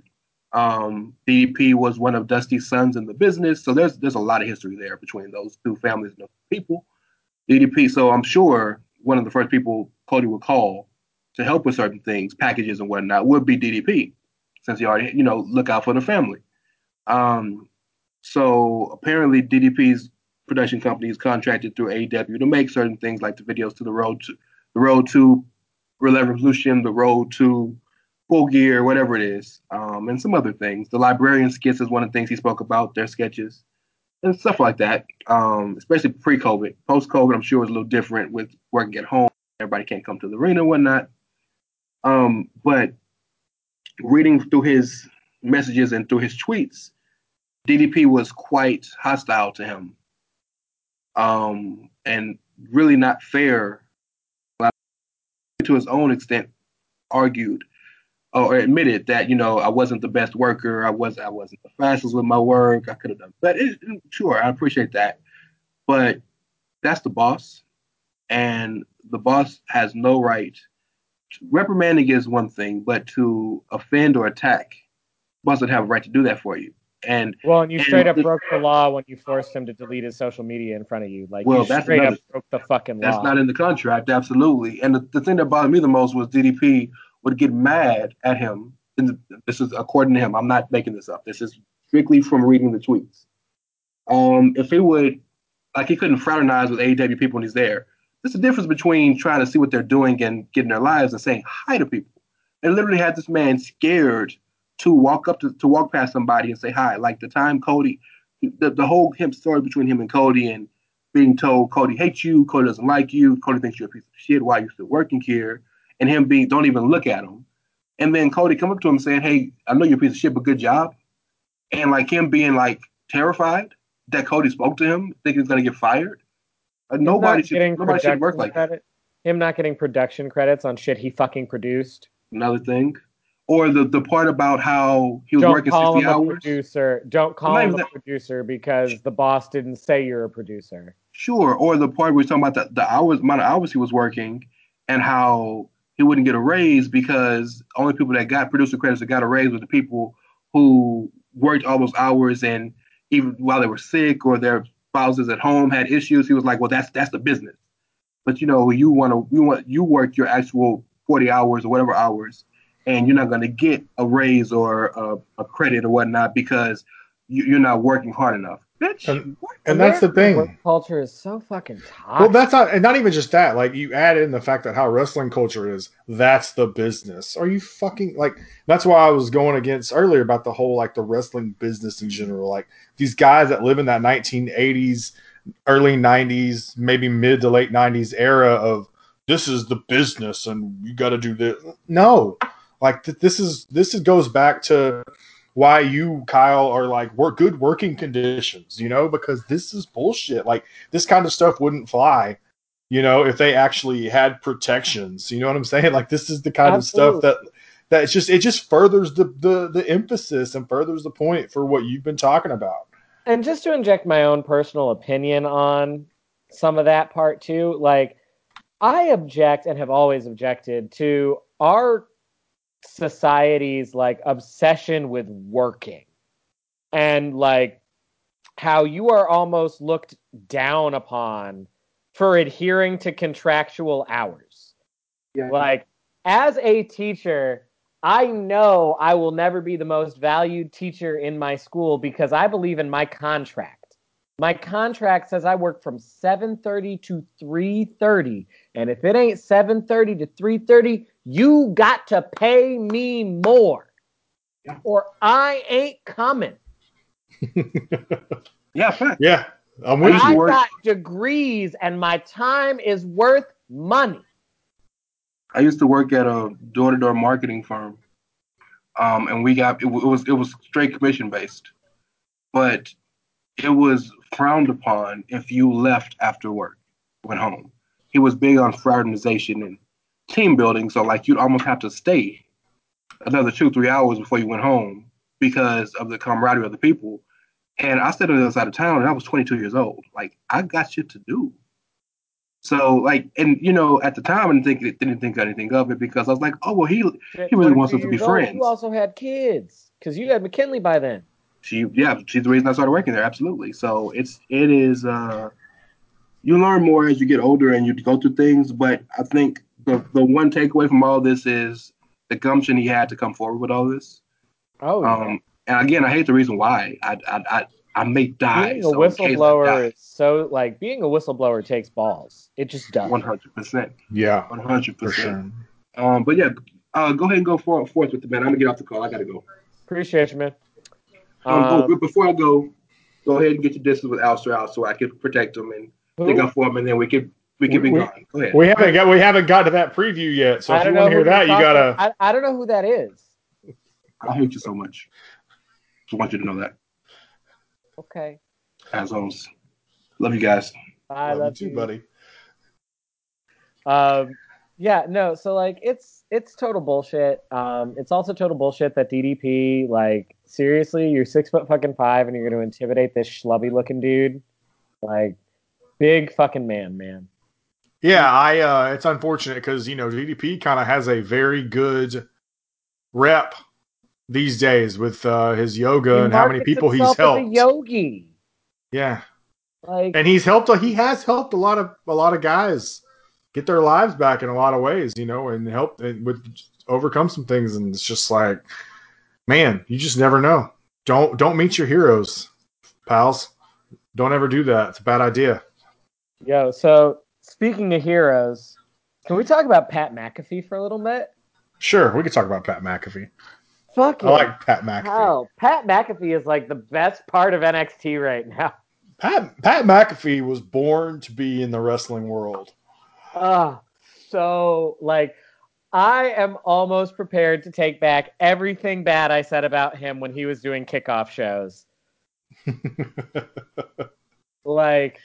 Um, DDP was one of Dusty's sons in the business, so there's there's a lot of history there between those two families and people. DDP, so I'm sure one of the first people Cody would call to help with certain things, packages and whatnot, would be DDP, since he already, you know, look out for the family. Um, so apparently DDP's production company is contracted through AEW to make certain things like the videos to the road to the road to Revolution, the road to Full Gear, whatever it is, um, and some other things. The librarian skits is one of the things he spoke about, their sketches and stuff like that. Um, especially pre-COVID. Post-COVID, I'm sure was a little different with working at home. Everybody can't come to the arena and whatnot. Um, but reading through his messages and through his tweets, DDP was quite hostile to him, um, and really not fair. To his own extent, argued or admitted that you know I wasn't the best worker. I was I wasn't the fastest with my work. I could have done, but it, sure I appreciate that. But that's the boss, and the boss has no right. Reprimanding is one thing, but to offend or attack, boss doesn't have a right to do that for you. And Well, and you And straight up broke the law when you forced him to delete his social media in front of you. Like Well, you that's straight another- up broke the fucking That's law. not in the contract, absolutely. And the, the thing that bothered me the most was DDP would get mad at him. And this is according to him. I'm not making this up. This is strictly from reading the tweets. Um, if he would, like, he couldn't fraternize with AEW people when he's there, there's a difference between trying to see what they're doing and getting their lives and saying hi to people. They literally had this man scared to walk up to, to walk past somebody and say hi. Like the time Cody, the, the whole him story between him and Cody and being told Cody hates you, Cody doesn't like you, Cody thinks you're a piece of shit, why are you still working here? And him being don't even look at him. And then Cody come up to him saying, Hey, I know you're a piece of shit, but good job. And like him being like terrified that Cody spoke to him, thinking he's gonna get fired. Uh, nobody should nobody should work like that. Him not getting production credits on shit he fucking produced. Another thing. Or the, the part about how he was Don't working call 60 him a producer. Don't call him even a that- producer because the boss didn't say you're a producer. Sure. Or the part where he's talking about the, the hours amount of hours he was working and how he wouldn't get a raise because only people that got producer credits that got a raise were the people who worked all those hours and even while they were sick or their spouses at home had issues, he was like, Well, that's that's the business. But you know, you wanna you want you work your actual 40 hours or whatever hours and you're not gonna get a raise or a, a credit or whatnot because you, you're not working hard enough. Bitch, And- And that's the thing. Work culture is so fucking toxic. Well, that's not, and not even just that. Like you add in the fact that how wrestling culture is. That's the business. Are you fucking like? That's why I was going against earlier about the whole like the wrestling business in general. Like these guys that live in that 1980s, early 90s, maybe mid to late 90s era of this is the business and you got to do this. No, like th- this is this is goes back to why you Kyle are like work good working conditions. You know because this is bullshit. Like this kind of stuff wouldn't fly, you know, if they actually had protections. You know what I'm saying? Like this is the kind of stuff that that it's just it just furthers the the the emphasis and furthers the point for what you've been talking about. and just to inject my own personal opinion on some of that part too, like I object and have always objected to our society's like obsession with working and like how you are almost looked down upon for adhering to contractual hours. Yeah. Like as a teacher, I know I will never be the most valued teacher in my school because I believe in my contract. My contract says I work from 7:30 to 3:30, and if it ain't 7:30 to 3:30, you got to pay me more. Yeah. Or I ain't coming. (laughs) Yeah, fact. Yeah, I'm I with I you. work- got degrees and my time is worth money. I used to work at a door-to-door marketing firm, um, and we got it, wa- it was it was straight commission based, but it was frowned upon if you left after work, went home. He was big on fraternization and team building, so like you'd almost have to stay another two three hours before you went home because of the camaraderie of the people. And I stayed on the other side of town, and I was 22 years old. Like I got shit to do. So like, and you know, at the time, I didn't think didn't think anything of it because I was like, oh well, he He really wants us to be old, friends. You also had kids because you had McKinley by then. she yeah she's the reason I started working there. Absolutely. So it's it is uh, you learn more as you get older and you go through things. But I think the the one takeaway from all this is the gumption he had to come forward with all this. Oh, yeah. Um, and again, I hate the reason why. I I I, I may die. being a so in case I whistleblower die, is so like being a whistleblower takes balls. It just does. One hundred percent. Yeah, One hundred percent. Um, but yeah, uh, go ahead and go for, forth with the man. I'm gonna get off the call. I gotta go. Appreciate you, man. Um, Um, oh, but before I go, go ahead and get your distance with Alistair out so I can protect him and who- dig up for him, and then we could we can be We- gone. Go ahead. We haven't got we haven't got to that preview yet. So I if you don't want to hear that, you're you talking- gotta. I, I don't know who that is. I hate you so much. Just want you to know that. Okay. As always, Love you guys. I Love love you too, buddy. Um, yeah, no. So like, it's it's total bullshit. Um, it's also total bullshit that DDP like seriously, you're six foot fucking five and you're gonna intimidate this schlubby looking dude. Like, big fucking man, man. Yeah, I. uh It's unfortunate because you know DDP kind of has a very good rep these days with uh his yoga He and how many people he's helped. yogi. Yeah, Like, and he's helped. He has helped a lot of a lot of guys get their lives back in a lot of ways. You know, and help and with overcome some things. And it's just like, man, you just never know. Don't don't meet your heroes, pals. Don't ever do that. It's a bad idea. Yo, so speaking of heroes, can we talk about Pat McAfee for a little bit? Sure, we could talk about Pat McAfee. Fuck I like Pat McAfee. hell. Pat McAfee is like the best part of NXT right now. Pat Pat McAfee was born to be in the wrestling world. Ah, so like I am almost prepared to take back everything bad I said about him when he was doing kickoff shows. (laughs) Like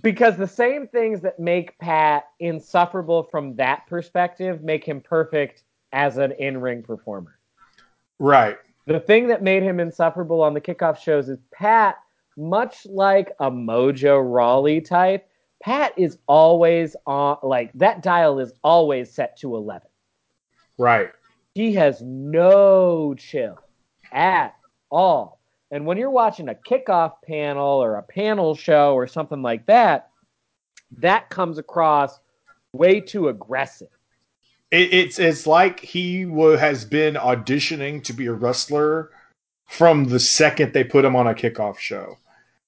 because the same things that make Pat insufferable from that perspective make him perfect as an in-ring performer. right. The thing that made him insufferable on the kickoff shows is Pat, much like a Mojo Rawley type, Pat is always on like that dial is always set to 11. Right. He has no chill at all. And when you're watching a kickoff panel or a panel show or something like that, that comes across way too aggressive. It, it's it's like he wa has been auditioning to be a wrestler from the second they put him on a kickoff show.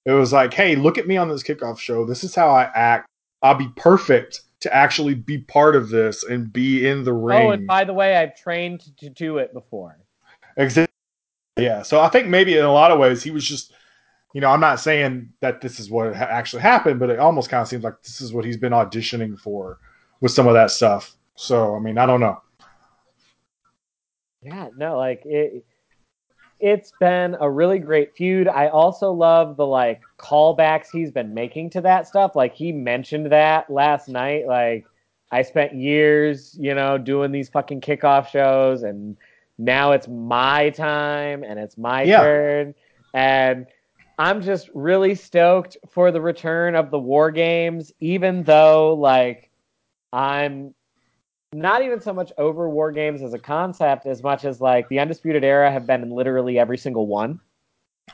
It was like, hey, look at me on this kickoff show. This is how I act. I'll be perfect to actually be part of this and be in the ring. Oh, and by the way, I've trained to do it before. Exactly. Yeah. So I think maybe in a lot of ways he was just, you know, I'm not saying that this is what actually happened, but it almost kind of seems like this is what he's been auditioning for with some of that stuff. So I mean, I don't know. Yeah, no, like it it's been a really great feud. I also love the like callbacks he's been making to that stuff. Like he mentioned that last night like I spent years, you know, doing these fucking kickoff shows and now it's my time and it's my Yeah. turn and I'm just really stoked for the return of the war games even though like I'm not even so much over war games as a concept as much as like the undisputed era have been in literally every single one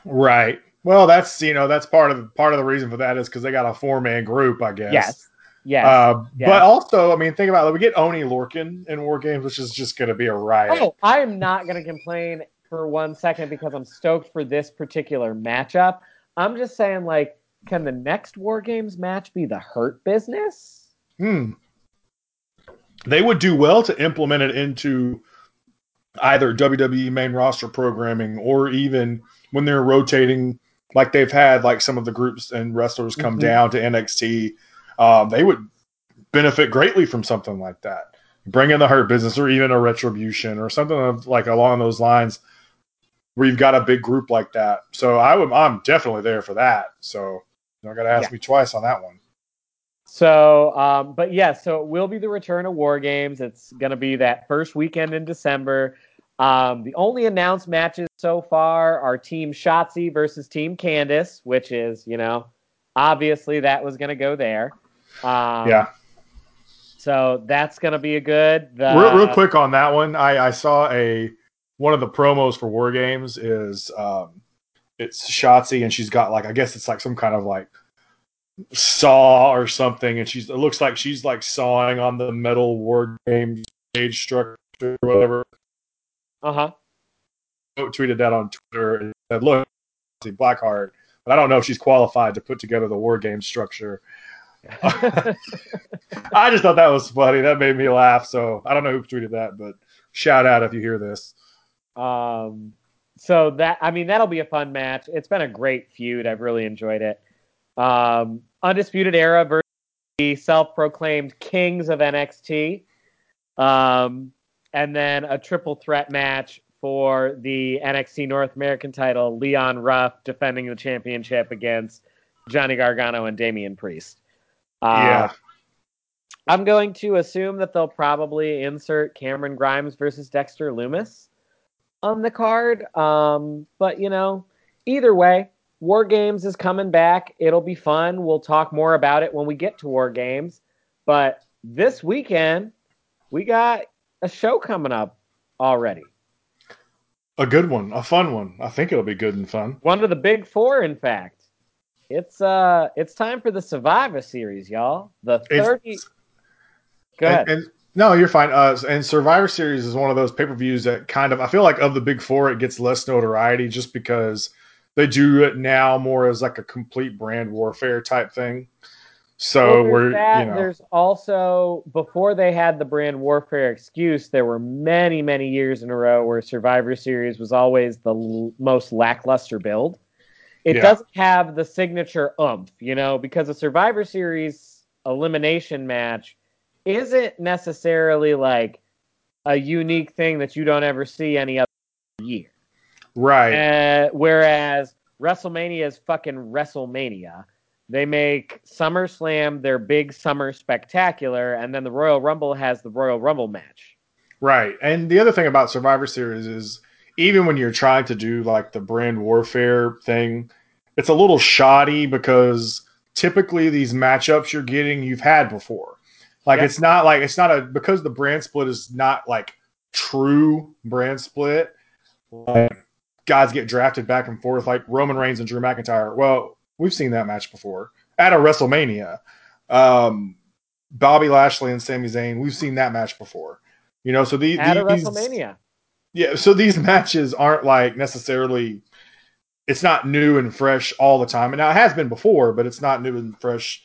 Right. Well, that's you know that's part of the, part of the reason for that is because they got a four man group, I guess. yes yes Uh, yes. But also, I mean, think about it. We get Oney Lorcan in War Games, which is just going to be a riot. oh i am not going to complain for one second because i'm stoked for this particular matchup i'm just saying like can the next war games match be the hurt business Hmm. They would do well to implement it into either WWE main roster programming or even when they're rotating, like they've had, like some of the groups and wrestlers come Mhm. down to NXT. Um, they would benefit greatly from something like that. Bring in the Hurt Business or even a Retribution or something of like along those lines where you've got a big group like that. So I would, I'm definitely there for that. So you don't got to ask Yeah. me twice on that one. So, um, but yes, so it will be the return of War Games. It's going to be that first weekend in December. Um, the only announced matches so far are Team Shotzi versus Team Candice, which is, you know, obviously that was going to go there. Um, yeah. So that's going to be a good. The, real, real quick on that one, I, I saw a one of the promos for War Games is um, it's Shotzi and she's got like I guess it's like some kind of like saw or something, and she's it looks like she's like sawing on the metal War Games stage structure or whatever. Uh huh. Tweeted that on Twitter and said, "Look, Blackheart." But I don't know if she's qualified to put together the war game structure. (laughs) I just thought that was funny. That made me laugh. So I don't know who tweeted that, but shout out if you hear this. Um, so that I mean that'll be a fun match. It's been a great feud. I've really enjoyed it. Um, Undisputed Era versus the self-proclaimed kings of NXT, um, and then a triple threat match for the NXT North American title. Leon Ruff defending the championship against Johnny Gargano and Damian Priest. Uh, yeah. I'm going to assume that they'll probably insert Cameron Grimes versus Dexter Lumis on the card. Um, but you know, either way, War Games is coming back. It'll be fun. We'll talk more about it when we get to War Games. But this weekend, we got a show coming up already. A good one, a fun one. I think it'll be good and fun. One of the big four, in fact. It's uh, it's time for the Survivor Series, y'all. The thirty. Go ahead. And, and no, you're fine. Uh, and Survivor Series is one of those pay per views that kind of I feel like of the big four, it gets less notoriety just because they do it now more as like a complete brand warfare type thing. So Well, we're that. you know There's also before they had the brand warfare excuse, there were many, many years in a row where Survivor Series was always the l- most lackluster build. It Yeah. doesn't have the signature umph, you know, because a Survivor Series elimination match isn't necessarily like a unique thing that you don't ever see any other year. right. Uh, whereas WrestleMania is fucking WrestleMania. They make SummerSlam their big summer spectacular, and then the Royal Rumble has the Royal Rumble match. Right. And the other thing about Survivor Series is even when you're trying to do like the brand warfare thing, it's a little shoddy because typically these matchups you're getting you've had before. Like Yeah. it's not like it's not a because the brand split is not like true brand split. Like guys get drafted back and forth like Roman Reigns and Drew McIntyre. Well, we've seen that match before at a WrestleMania. Um, Bobby Lashley and Sami Zayn, we've seen that match before. You know, so the, At a these WrestleMania. yeah, so these matches aren't like necessarily it's not new and fresh all the time. And now it has been before, but it's not new and fresh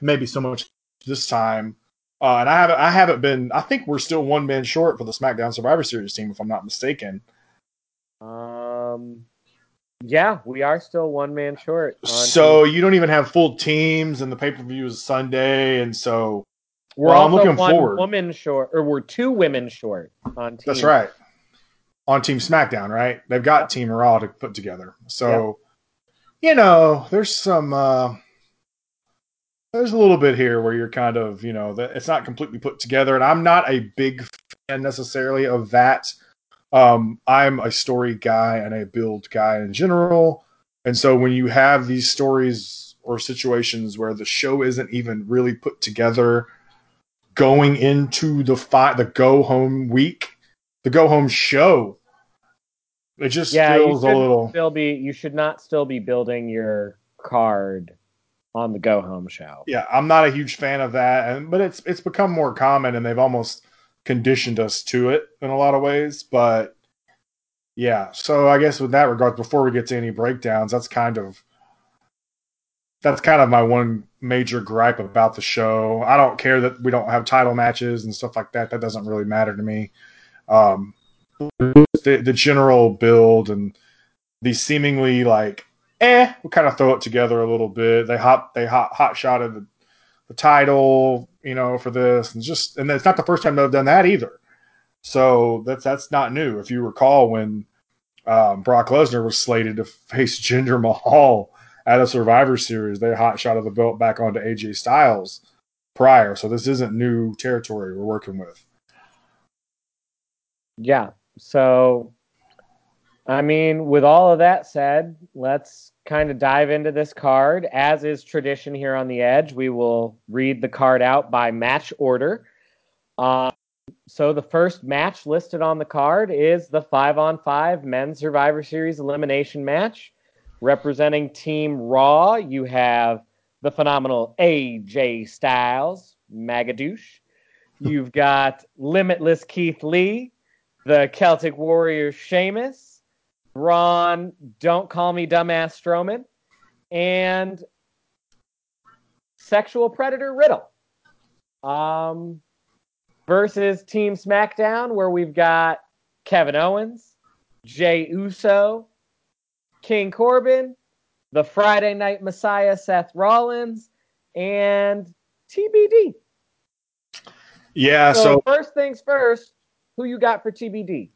maybe so much this time. Uh, and I haven't I haven't been I think we're still one man short for the SmackDown Survivor Series team, if I'm not mistaken. Um, yeah, we are still one man short. So you don't even have full teams and the pay per view is Sunday, and so we're well, I'm looking one forward. woman short, or we're two women short on team. That's right. On Team SmackDown, right? They've got Team Raw to put together. So, you know, there's some uh there's a little bit here where you're kind of, you know, that it's not completely put together and I'm not a big fan necessarily of that. Um I'm a story guy and a build guy in general. And so when you have these stories or situations where the show isn't even really put together going into the fi- the go home week, the go home show. It just Yeah, feels a little still be. You should not still be building your card on the go home show. yeah, I'm not a huge fan of that and but it's it's become more common and they've almost conditioned us to it in a lot of ways, but yeah, so I guess with that regard before we get to any breakdowns, that's kind of that's kind of my one major gripe about the show. I don't care that we don't have title matches and stuff like that. That doesn't really matter to me. Um, the, the general build and the seemingly like, eh, we kind of throw it together a little bit. They hot they hot hot shotted the, the title, you know, for this, and just and it's not the first time they've done that either. So that's that's not new. If you recall when um, Brock Lesnar was slated to face (laughs) Jinder Mahal at a Survivor Series, they hot shot of the belt back onto AJ Styles prior. So this isn't new territory we're working with. Yeah. So, I mean, with all of that said, let's kind of dive into this card. As is tradition here on the Edge, we will read the card out by match order. Um, so, the first match listed on the card is the five on five men's Survivor Series elimination match. Representing Team Raw, you have the phenomenal AJ Styles, Magadoosh. You've got Limitless Keith Lee, the Celtic Warrior Sheamus, Braun, Don't Call Me Dumbass Strowman, and Sexual Predator Riddle. Um, versus Team SmackDown, where we've got Kevin Owens, Jey Uso, King Corbin, the Friday Night Messiah Seth Rollins, and TBD. Yeah, So, so first things first, who you got for TBD?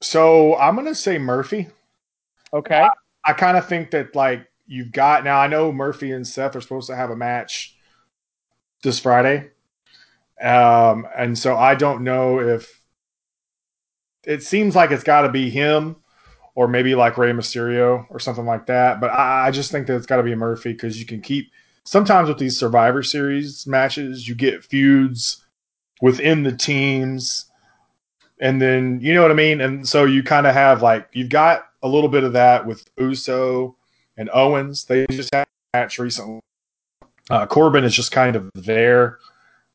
So I'm gonna say Murphy. Okay. I kind of think that like you've got now. I know Murphy and Seth are supposed to have a match this Friday, um, and so I don't know if it seems like it's got to be him or maybe like Rey Mysterio or something like that. But I, I just think that it's got to be Murphy because you can keep sometimes with these Survivor Series matches, you get feuds within the teams. And then you know what I mean, and so you kind of have like you've got a little bit of that with Uso and Owens. They just had a match recently. Uh, Corbin is just kind of there.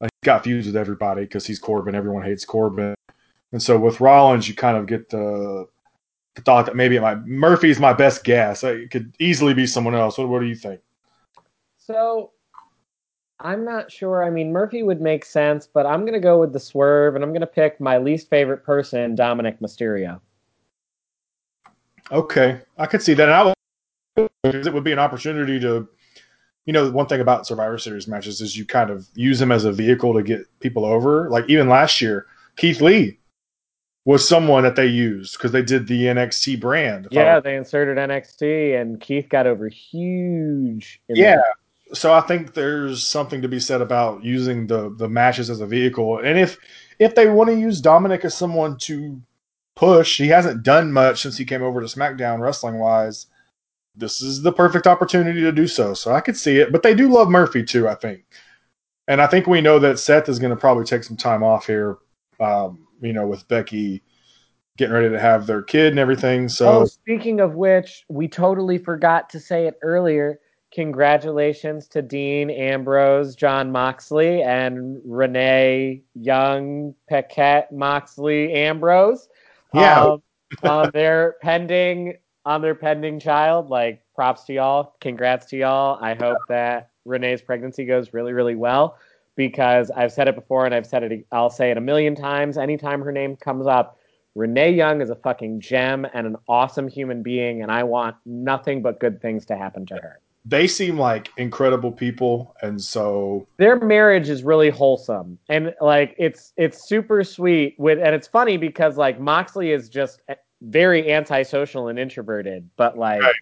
Uh, he got feuds with everybody because he's Corbin. Everyone hates Corbin, and so with Rollins, you kind of get the the thought that maybe my Murphy's my best guess. It could easily be someone else. What, what do you think? So I'm not sure. I mean, Murphy would make sense, but I'm gonna go with the swerve, and I'm gonna pick my least favorite person, Dominic Mysterio. Okay, I could see that. And I would, it would be an opportunity to, you know, one thing about Survivor Series matches is you kind of use them as a vehicle to get people over. Like even last year, Keith Lee was someone that they used because they did the NXT brand. Yeah, um, they inserted NXT, and Keith got over huge. in Yeah. that. So I think there's something to be said about using the the matches as a vehicle. And if if they want to use Dominic as someone to push, he hasn't done much since he came over to SmackDown wrestling wise. This is the perfect opportunity to do so. So I could see it. But they do love Murphy too, I think. And I think we know that Seth is going to probably take some time off here, um, you know, with Becky getting ready to have their kid and everything. So Oh, speaking of which, we totally forgot to say it earlier. Congratulations to Dean Ambrose, Jon Moxley, and Renee Young, Paquette Moxley Ambrose. Yeah. um, on their pending on their pending child. Like, props to y'all. Congrats to y'all. I hope that Renee's pregnancy goes really, really well because I've said it before and I've said it. I'll say it a million times. Anytime her name comes up, Renee Young is a fucking gem and an awesome human being, and I want nothing but good things to happen to her. They seem like incredible people. And so Their marriage is really wholesome, and like it's it's super sweet. With and it's funny because like Moxley is just very antisocial and introverted, but like Right.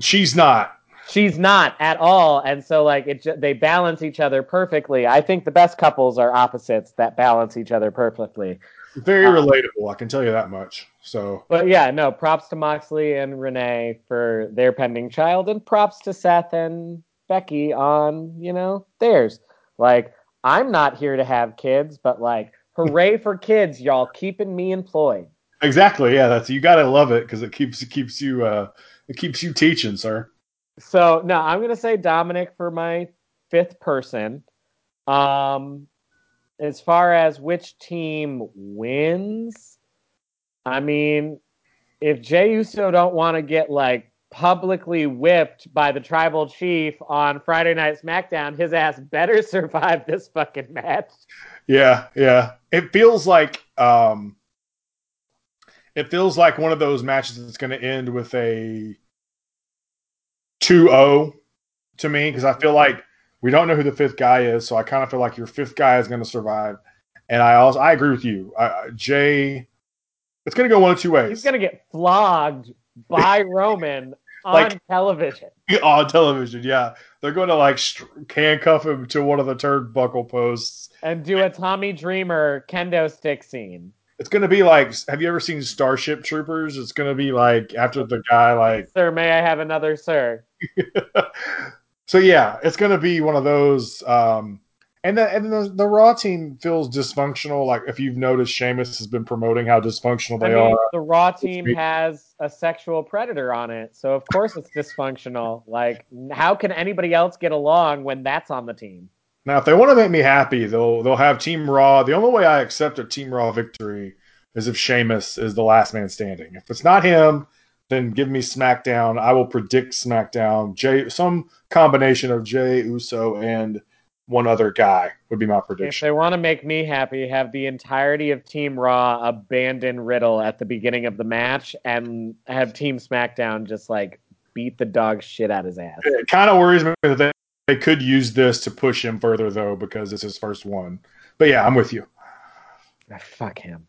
she's not. she's not at all, and so like it they balance each other perfectly. I think the best couples are opposites that balance each other perfectly. Very Uh, relatable, I can tell you that much. So But yeah, no, props to Moxley and Renee for their pending child, and props to Seth and Becky on, you know, theirs. Like, I'm not here to have kids, but like, hooray (laughs) for kids, y'all keeping me employed. exactly, yeah, that's you gotta love it because it keeps it keeps you uh it keeps you teaching, sir. So no, I'm gonna say Dominic for my fifth person. Um, as far as which team wins, I mean, if Jey Uso don't want to get like publicly whipped by the tribal chief on Friday Night SmackDown, his ass better (laughs) survive this fucking match. Yeah, yeah. It feels like um it feels like one of those matches that's gonna end with a 2-0 to me because I feel like we don't know who the fifth guy is, so I kind of feel like your fifth guy is going to survive. And I also I agree with you, I, Jay. It's going to go one of two ways. He's gonna get flogged by (laughs) Roman on television. (laughs) on television. Yeah, they're going to like handcuff him to one of the turnbuckle posts. And do a Tommy Dreamer kendo stick scene. It's going to be like, have you ever seen Starship Troopers? It's going to be like after the guy like. Sir, may I have another sir? (laughs) so yeah, it's going to be one of those. Um, and the and the, the Raw team feels dysfunctional. Like if you've noticed, Sheamus has been promoting how dysfunctional I they mean, are. the Raw team has a sexual predator on it, so of course it's dysfunctional. Like, how can anybody else get along when that's on the team? Now, if they want to make me happy, they'll they'll have Team Raw. The only way I accept a Team Raw victory is if Sheamus is the last man standing. If it's not him, then give me SmackDown. I will predict SmackDown. Jay, some combination of Jey Uso and one other guy would be my If prediction. they want to make me happy, have the entirety of Team Raw abandon Riddle at the beginning of the match and have Team SmackDown just like beat the dog shit out of his ass. It kind of worries me that they, they could use this to push him further though, because it's his first one. But yeah, I'm with you. Ah, Fuck him.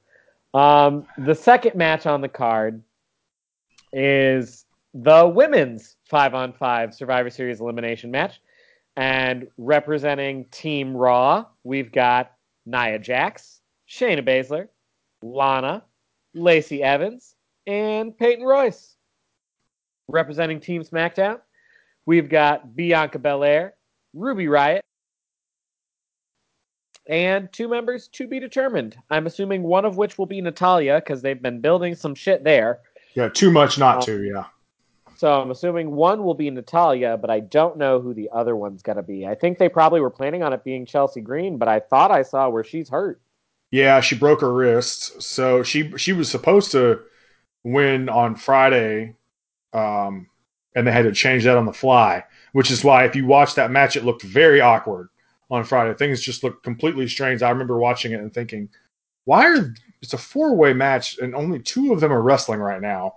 Um, the second match on the card is the women's five on five Survivor Series elimination match. And representing Team Raw, we've got Nia Jax, Shayna Baszler, Lana, Lacey Evans, and Peyton Royce. Representing Team SmackDown, we've got Bianca Belair, Ruby Riott, and two members to be determined. I'm assuming one of which will be Natalya because they've been building some shit there. Yeah, too much not to. Yeah. So I'm assuming one will be Natalya, but I don't know who the other one's going to be. I think they probably were planning on it being Chelsea Green, but I thought I saw where she's hurt. Yeah, she broke her wrist, so she she was supposed to win on Friday, um, and they had to change that on the fly. Which is why, if you watch that match, it looked very awkward. on Friday. Things just looked completely strange. I remember watching it and thinking, why are it's a four way match and only two of them are wrestling right now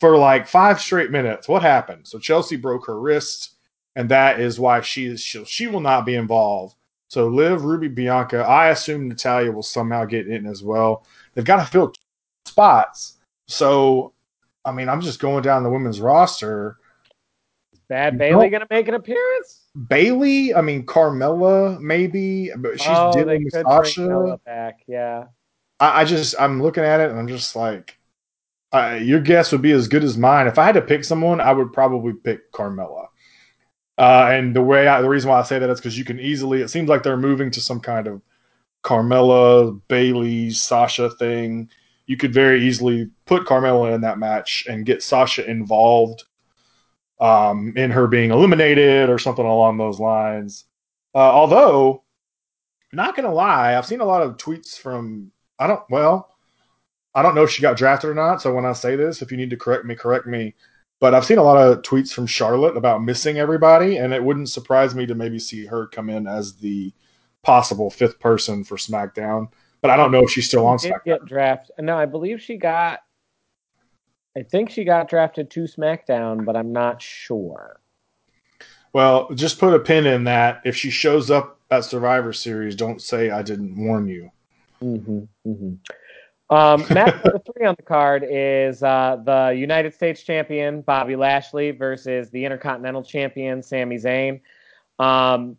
for like five straight minutes? What happened? So Chelsea broke her wrist, and that is why she is she, she will not be involved. So Liv, Ruby, Bianca. I assume Natalia will somehow get in as well. They've got to fill spots. So, I mean, I'm just going down the women's roster. Is Bad Bayley gonna make an appearance? Bayley, I mean Carmella, maybe, but she's oh, dealing with Sasha. Back. Yeah. I, I just I'm looking at it and I'm just like, uh, your guess would be as good as mine. If I had to pick someone, I would probably pick Carmella. Uh, and the way I, the reason why I say that is because you can easily. It seems like they're moving to some kind of Carmella, Bayley, Sasha thing. You could very easily put Carmella in that match and get Sasha involved um, in her being eliminated or something along those lines. Uh, although, not gonna lie, I've seen a lot of tweets from I don't well, I don't know if she got drafted or not. So when I say this, if you need to correct me, correct me. But I've seen a lot of tweets from Charlotte about missing everybody, and it wouldn't surprise me to maybe see her come in as the possible fifth person for SmackDown. But I don't know if she's still on She SmackDown. get drafted. No, I believe she got. I think she got drafted to SmackDown, but I'm not sure. Well, just put a pin in that. If she shows up at Survivor Series, don't say I didn't warn you. Mm-hmm, mm-hmm. Um, match number (laughs) three on the card is uh, the United States champion Bobby Lashley versus the Intercontinental champion Sami Zayn. Um,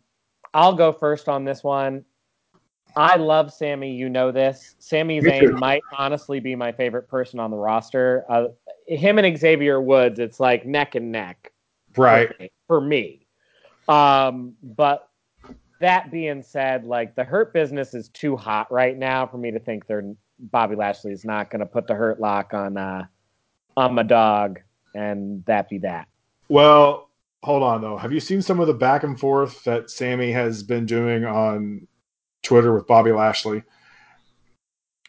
I'll go first on this one. I love Sami. You know this. Sami Me Zayn might honestly be my favorite person on the roster. Uh, him and Xavier Woods, it's like neck and neck Right. for me- for me. Um, but that being said, like the hurt business is too hot right now for me to think they're Bobby Lashley is not going to put the hurt lock on uh, on my dog, and that be that. Well, hold on though. Have you seen some of the back and forth that Sami has been doing on Twitter with Bobby Lashley?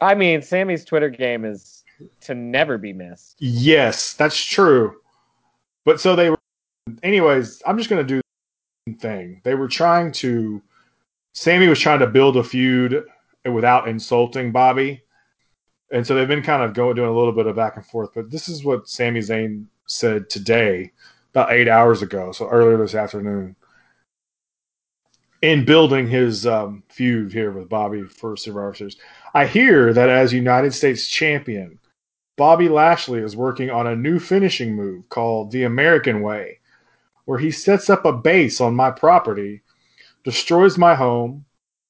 I mean, Sami's Twitter game is to never be missed. Yes, that's true. But so they were. Anyways, I'm just going to do thing. They were trying to. Sami was trying to build a feud without insulting Bobby. And so they've been kind of going doing a little bit of back and forth. But this is what Sami Zayn said today, about eight hours ago, so earlier this afternoon, in building his um, feud here with Bobby for Survivor Series. I hear that as United States champion, Bobby Lashley is working on a new finishing move called the American Way, where he sets up a base on my property, destroys my home,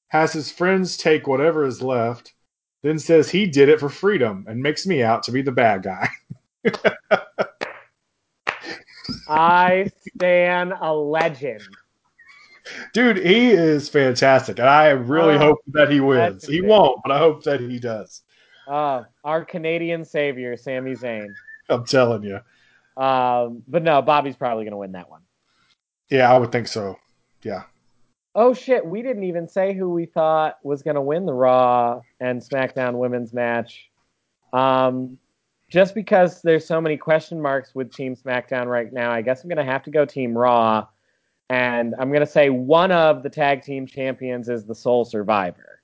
has his friends take whatever is left, then says he did it for freedom and makes me out to be the bad guy. (laughs) I stand a legend. Dude, he is fantastic, and I really Oh, hope that he wins. He won't, but I hope that he does. Uh, our Canadian savior, Sami Zayn. I'm telling you. Um, but no, Bobby's probably going to win that one. Yeah, I would think so. Yeah. Oh shit, we didn't even say who we thought was going to win the Raw and SmackDown women's match. Um, just because there's so many question marks with Team SmackDown right now, I guess I'm going to have to go Team Raw. And I'm going to say one of the tag team champions is the sole survivor.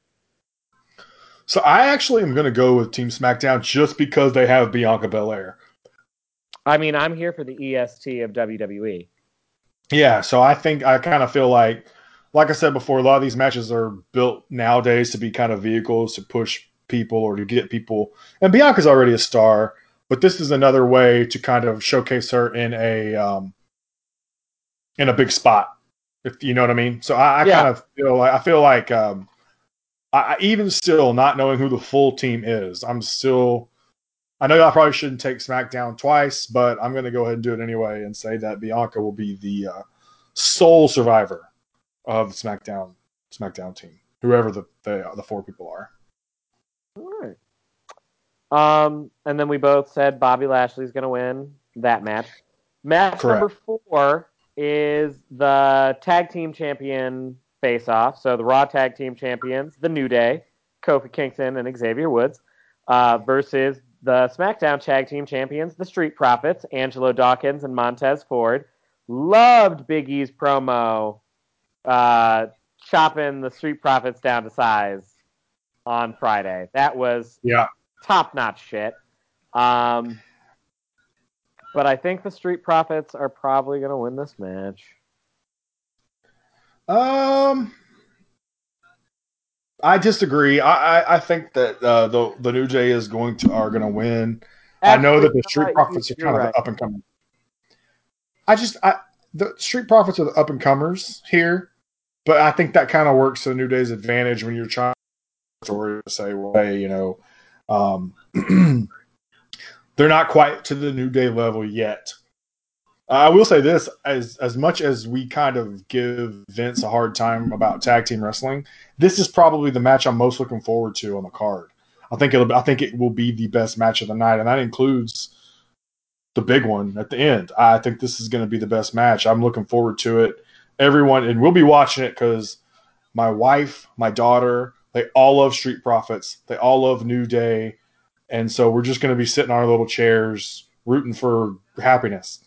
So I actually am going to go with Team SmackDown just because they have Bianca Belair. I mean, I'm here for the EST of. WWE. Yeah, so I think I kind of feel like, like I said before, a lot of these matches are built nowadays to be kind of vehicles to push people or to get people. And Bianca's already a star, but this is another way to kind of showcase her in a um, in a big spot, if you know what I mean. So I, I Yeah. kind of feel like I feel like um, I even still not knowing who the full team is, I'm still. I know I probably shouldn't take SmackDown twice, but I'm going to go ahead and do it anyway and say that Bianca will be the uh, sole survivor of the SmackDown SmackDown team, whoever the the, the four people are. All right. Um, and then we both said Bobby Lashley's going to win that match. Match Correct. number four is the tag team champion face off. So the Raw tag team champions, the New Day, Kofi Kingston and Xavier Woods, uh, versus the SmackDown tag team champions, the Street Profits, Angelo Dawkins and Montez Ford. Loved Big E's promo uh, chopping the Street Profits down to size on Friday. That was Yeah. top notch shit. Um, but I think the Street Profits are probably going to win this match. Um, I disagree. I I, I think that uh, the the New Day is going to are going to win. I know that the Street Profits are you're kind of right. up and coming. I just I the Street Profits are the up and comers here, but I think that kind of works to the New Day's advantage when you're trying to say, well, hey, you know, um, (clears throat) they're not quite to the New Day level yet. I will say this: as as much as we kind of give Vince a hard time about tag team wrestling, this is probably the match I'm most looking forward to on the card. I think it'll. I think it will be the best match of the night, and that includes the big one at the end. I think this is going to be the best match. I'm looking forward to it. Everyone, and we'll be watching it because my wife, my daughter, they all love Street Profits. They all love New Day, and so we're just going to be sitting on our little chairs rooting for happiness.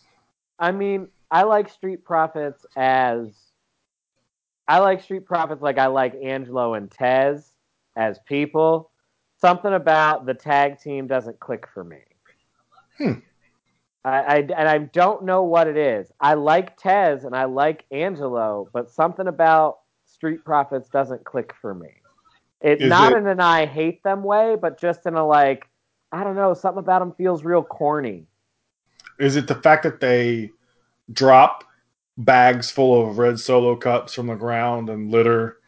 I mean, I like Street Profits as I like Street Profits like I like Angelo and Tez as people. Something about the tag team doesn't click for me. Hmm. I, I and I don't know what it is. I like Tez and I like Angelo, but something about Street Profits doesn't click for me. It's Is not it- in an I hate them way, but just in a like I don't know, something about them feels real corny. Is it the fact that they drop bags full of red solo cups from the ground and litter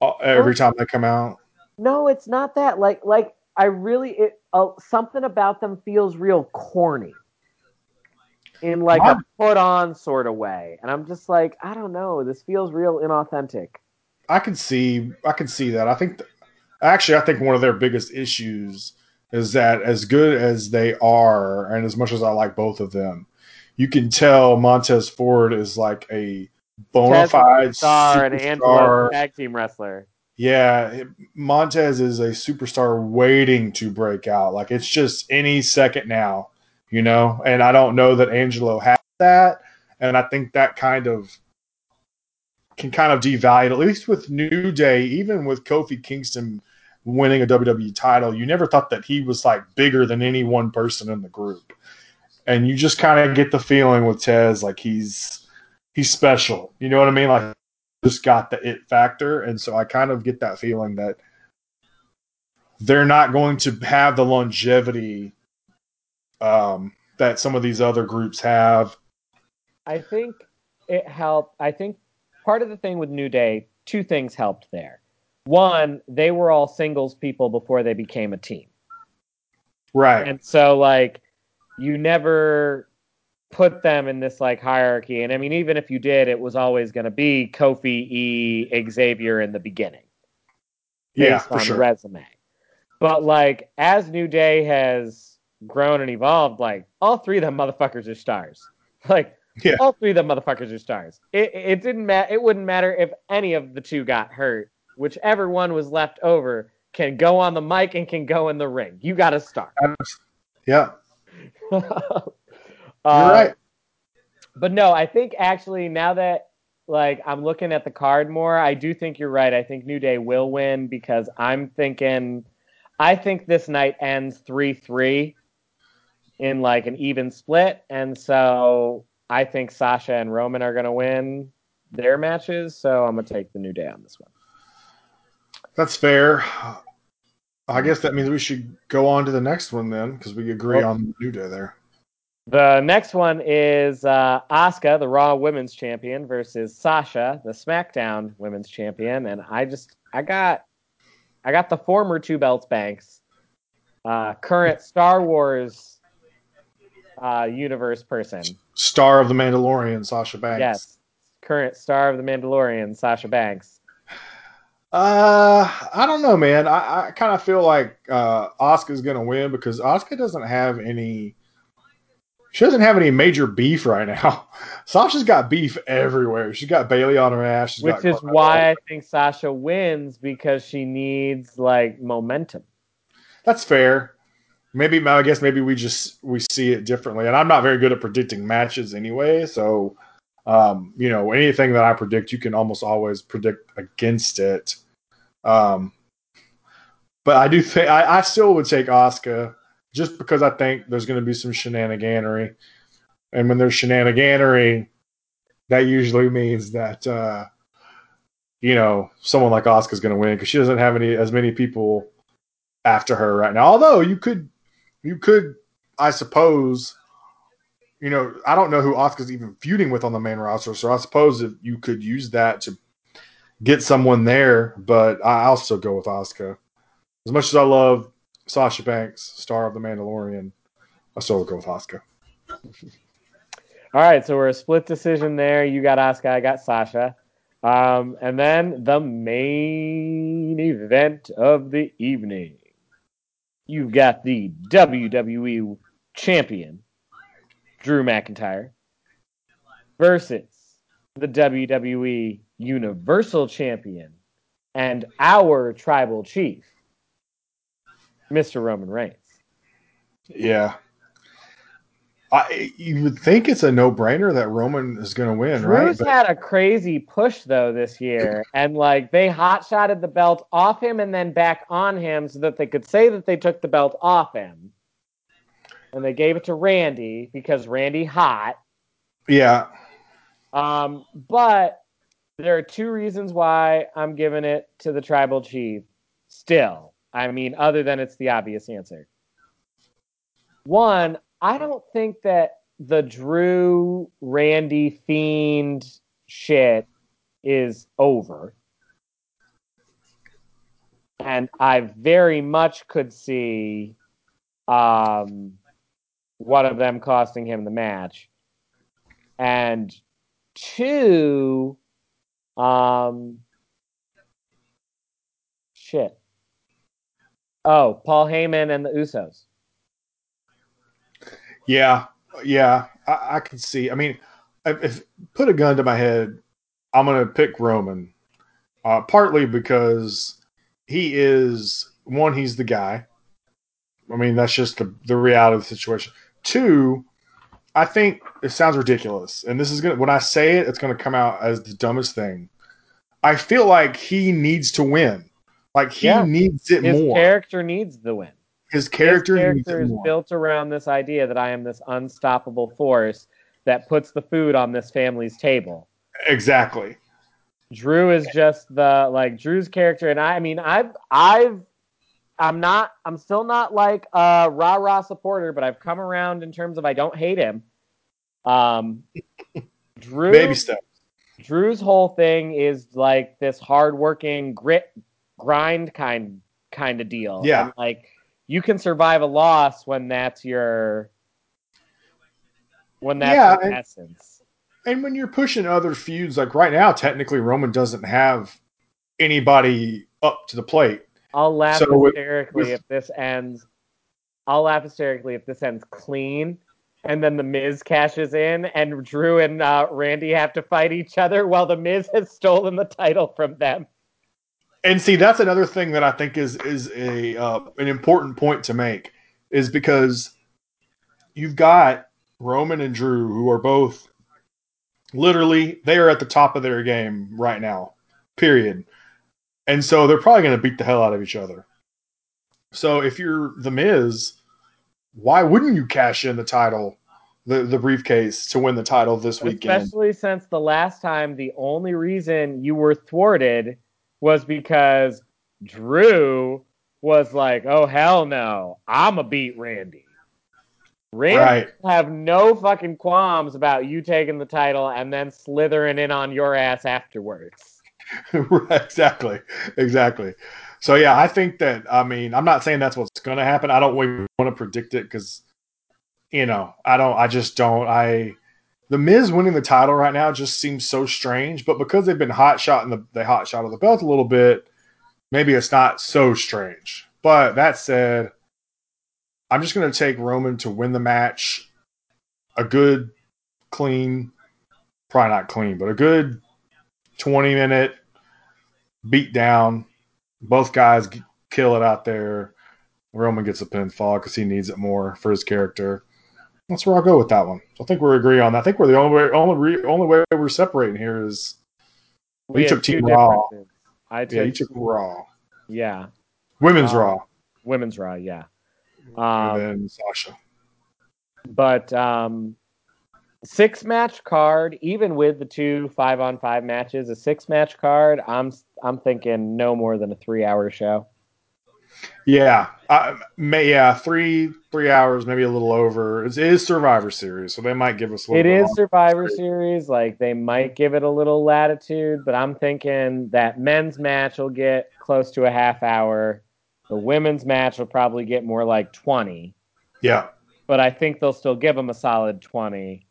uh, every time they come out? No, it's not that. Like, like I really, it uh, something about them feels real corny, in like a put on sort of way, and I'm just like, I don't know. This feels real inauthentic. I can see I can see that. I think th- actually I think one of their biggest issues is that as good as they are and as much as I like both of them, you can tell Montez Ford is like a bona Tez is a fide star and Angelo tag team wrestler. Yeah, Montez is a superstar waiting to break out. Like it's just any second now, you know. And I don't know that Angelo has that, and I think that kind of can kind of devalue it. At least with New Day, even with Kofi Kingston winning a WWE title, you never thought that he was like bigger than any one person in the group, and you just kind of get the feeling with Tez like he's he's special. You know what I mean? Like just got the it factor, and so I kind of get that feeling that they're not going to have the longevity um, that some of these other groups have. I think it helped. I think part of the thing with New Day, two things helped there. One, they were all singles people before they became a team. Right. And so like you never put them in this like hierarchy. And I mean, even if you did, it was always going to be Kofi, E, Xavier in the beginning, yeah, for on sure. resume. But like as New Day has grown and evolved, like all three of them motherfuckers are stars. (laughs) Like Yeah. all three of them motherfuckers are stars. It it didn't matter. It wouldn't matter if any of the two got hurt. Whichever one was left over can go on the mic and can go in the ring. You got a start. Yeah, You're (laughs) uh, you're right. But no, I think actually now that like I'm looking at the card more, I do think you're right. I think New Day will win because I'm thinking I think this night ends 3-3 in like an even split and so I think Sasha and Roman are going to win their matches, so I'm going to take the New Day on this one. That's fair. I guess that means we should go on to the next one then, because we agree Well- on New Day there. The next one is uh, Asuka, the Raw Women's Champion, versus Sasha, the SmackDown Women's Champion, and I just I got I got the former two belts Banks, uh, current Star Wars uh, universe person. Star of the Mandalorian, Sasha Banks. Yes, current star of the Mandalorian, Sasha Banks. Uh, I don't know, man. I, I kind of feel like uh, Asuka's gonna win because Asuka doesn't have any. She doesn't have any major beef right now. (laughs) Sasha's got beef everywhere. She's got Bayley on her ass. She's Which is why I think Sasha wins because she needs like momentum. That's fair. Maybe I guess maybe we just we see it differently, and I'm not very good at predicting matches anyway. So Um, you know, anything that I predict, you can almost always predict against it. Um, but I do think I, I still would take Asuka just because I think there's going to be some shenaniganery, and when there's shenaniganery, that usually means that uh, you know someone like Asuka's going to win because she doesn't have any as many people after her right now. Although you could, you could, I suppose, you know, I don't know who Asuka's even feuding with on the main roster, so I suppose if you could use that to get someone there. But I- still go with Asuka. As much as I love Sasha Banks, star of The Mandalorian, I still would go with Asuka. All right, so we're a split decision there. You got Asuka, I got Sasha. Um, and then the main event of the evening. You've got the WWE champion, Drew McIntyre, versus the WWE Universal Champion and our tribal chief, Mr. Roman Reigns. Yeah. I, you would think it's a no-brainer that Roman is going to win, right? Drew's But- had a crazy push though this year, (laughs) and like they hot shotted the belt off him and then back on him so that they could say that they took the belt off him, and they gave it to Randy because Randy hot. yeah, Um, but there are two reasons why I'm giving it to the tribal chief. Still, I mean, other than it's the obvious answer. One, I don't think that the Drew Randy Fiend shit is over. And I very much could see um, one of them costing him the match. And two, um, shit. Oh, Paul Heyman and the Usos. yeah, yeah. I, I can see. I mean, if, if put a gun to my head, I'm to pick Roman. Uh, partly because he is one, he's the guy. I mean, that's just the, the reality of the situation. Two, I think it sounds ridiculous, and this is gonna when I say it, it's gonna come out as the dumbest thing. I feel like he needs to win. Like he Yeah. needs it His more. character needs the win. His character, His needs character it is more. built around this idea that I am this unstoppable force that puts the food on this family's table. Exactly. Drew is just the like Drew's character, and I, I mean, I've, I've, I'm not, I'm still not like a rah rah supporter, but I've come around in terms of I don't hate him. Um, (laughs) Drew, Baby steps. Drew's whole thing is like this hardworking grit grind kind kind of deal. Yeah. And, like you can survive a loss when that's your when that's Yeah, your and- essence. And when you're pushing other feuds, like right now, technically Roman doesn't have anybody up to the plate. I'll laugh So with- hysterically with- if this ends. I'll laugh hysterically if this ends clean, and then the Miz cashes in, and Drew and uh, Randy have to fight each other while the Miz has stolen the title from them. And see, that's another thing that I think is is a uh, an important point to make is because you've got Roman and Drew who are both literally they are at the top of their game right now. Period. And so they're probably going to beat the hell out of each other. So if you're the Miz, why wouldn't you cash in the title, the the briefcase to win the title this weekend? Especially since the last time the only reason you were thwarted was because Drew was like, "Oh hell no, I'ma beat Randy." Randy Right. have no fucking qualms about you taking the title and then slithering in on your ass afterwards. (laughs) exactly, exactly. So yeah, I think that I mean I'm not saying that's what's going to happen. I don't really want to predict it because you know I don't. I just don't. I the Miz winning the title right now just seems so strange. But because they've been hot shot in the they hot shot of the belt a little bit, maybe it's not so strange. But that said, I'm just going to take Roman to win the match. A good, clean, probably not clean, but a good 20 minute beat down. Both guys g- kill it out there. Roman gets a pinfall because he needs it more for his character. That's where I'll go with that one. I think we're agree on that. I think we're the only way, only re, only way we're separating here is We had took Team Raw. I took yeah, you took Raw, yeah, women's Um, Raw, women's Raw, yeah. and Um, then Sasha. but um, six match card, even with the two five on five matches, a six match card. I'm I'm thinking no more than a three hour show. Yeah, may, yeah, three three hours, maybe a little over. It is Survivor Series, so they might give us a It is. Survivor Series. Like they might give it a little latitude, but I'm thinking that men's match will get close to a half hour. The women's match will probably get more like 20, Yeah, but I think they'll still give them a solid 20.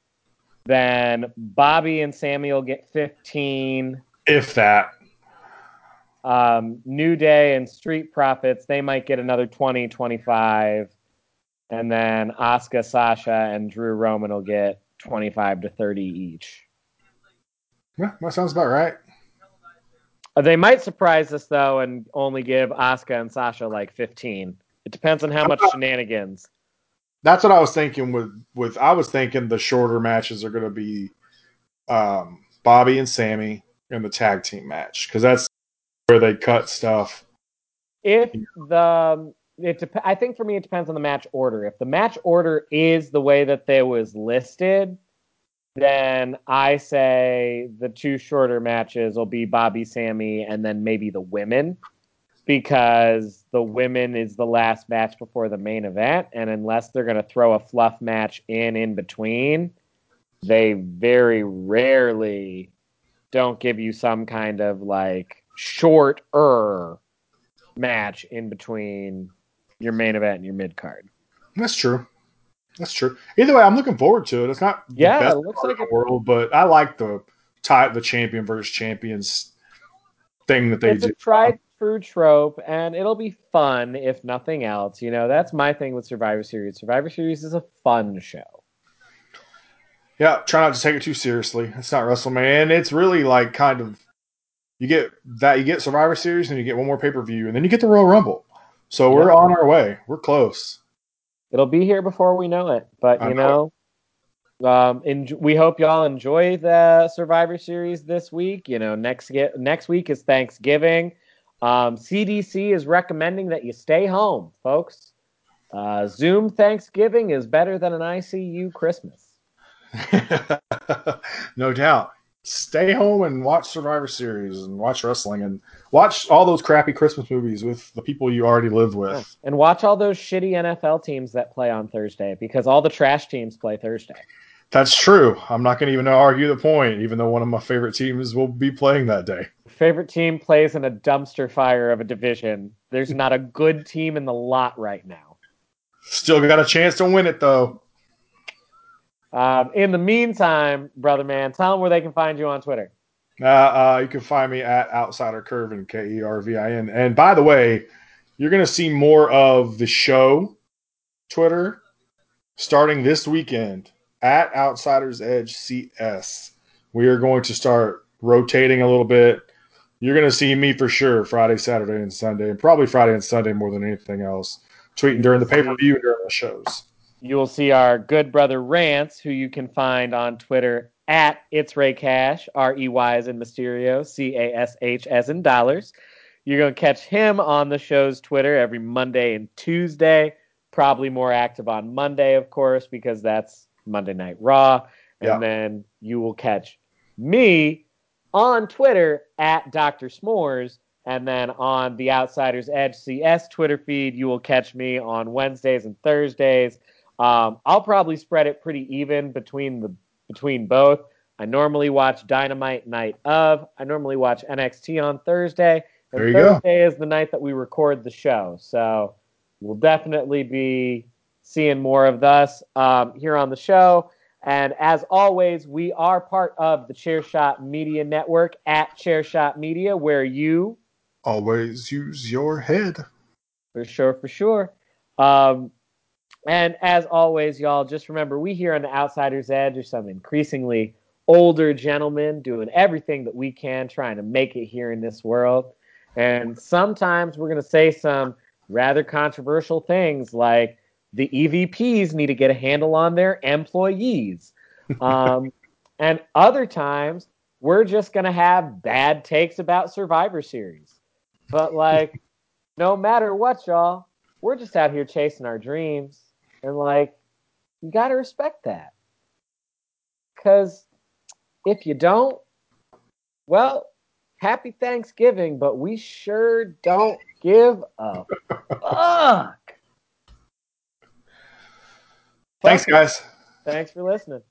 Then Bobby and Samuel get 15. if that. Um, New Day and Street Profits, they might get another 20, 25. And then Asuka, Sasha, and Drew Roman will get 25 to 30 each. Yeah, that sounds about right. Uh, They might surprise us though and only give Asuka and Sasha like 15. It depends on how much shenanigans. That's what I was thinking. With with I was thinking the shorter matches are going to be um, Bobby and Sami in the tag team match because that's where they cut stuff. If the it dep- I think for me it depends on the match order. If the match order is the way that they was listed, then I say the two shorter matches will be Bobby, Sami, and then maybe the women because the women is the last match before the main event, and unless they're going to throw a fluff match in in between, they very rarely don't give you some kind of like shorter match in between your main event and your mid card. That's true. That's true. Either way, I'm looking forward to it. It's not the Yeah, best it looks like world, but I like the tie the champion versus champions thing that they it's do. a tried true trope, and it'll be fun if nothing else. You know, that's my thing with Survivor Series. Survivor Series is a fun show. Yeah, try not to take it too seriously. It's not WrestleMania, and it's really like kind of you get that you get Survivor Series, and you get one more pay per view, and then you get the Royal Rumble. So we're on our way. We're close. It'll be here before we know it. But you know know, um, we hope y'all enjoy the Survivor Series this week. You know, next get next week is Thanksgiving. Um, CDC is recommending that you stay home, folks. Uh, Zoom Thanksgiving is better than an ICU Christmas. (laughs) no doubt. Stay home and watch Survivor Series and watch wrestling and watch all those crappy Christmas movies with the people you already live with. And watch all those shitty NFL teams that play on Thursday because all the trash teams play Thursday. That's true. I'm not going to even argue the point, even though one of my favorite teams will be playing that day. Favorite team plays in a dumpster fire of a division. There's not a good team in the lot right now. Still got a chance to win it, though. Um, in the meantime, brother man, tell them where they can find you on Twitter. Uh, uh, you can find me at Outsider Kervin, K E R V I N. And by the way, you're going to see more of the show Twitter starting this weekend at Outsiders Edge CS. We are going to start rotating a little bit. You're going to see me for sure Friday, Saturday, and Sunday, and probably Friday and Sunday more than anything else. Tweeting during the pay per view during the shows. You will see our good brother Rance, who you can find on Twitter at It's Rey Cash, R E Y as in Mysterio, C A S H as in dollars. You're going to catch him on the show's Twitter every Monday and Tuesday. Probably more active on Monday, of course, because that's Monday Night Raw. And Yeah. then you will catch me on Twitter at Dr. S'mores. And then on the Outsiders Edge CS Twitter feed, you will catch me on Wednesdays and Thursdays. Um, I'll probably spread it pretty even between the between both. I normally watch Dynamite night of. I normally watch NXT on Thursday. And There you go. Thursday is the night that we record the show. So we'll definitely be seeing more of us um, here on the show. And as always, we are part of the Chairshot Media Network at Chairshot Media, where you Always use your head. for sure, for sure. Um, and as always, y'all, just remember we here on the Outsiders Edge are some increasingly older gentlemen doing everything that we can, trying to make it here in this world. And sometimes we're going to say some rather controversial things like the EVPs need to get a handle on their employees. (laughs) Um, and other times, we're just going to have bad takes about Survivor Series. But, like, (laughs) no matter what, y'all, we're just out here chasing our dreams. And, like, you got to respect that. Because if you don't, well, happy Thanksgiving, but we sure don't give a (laughs) fuck. Thanks, guys. Thanks for listening.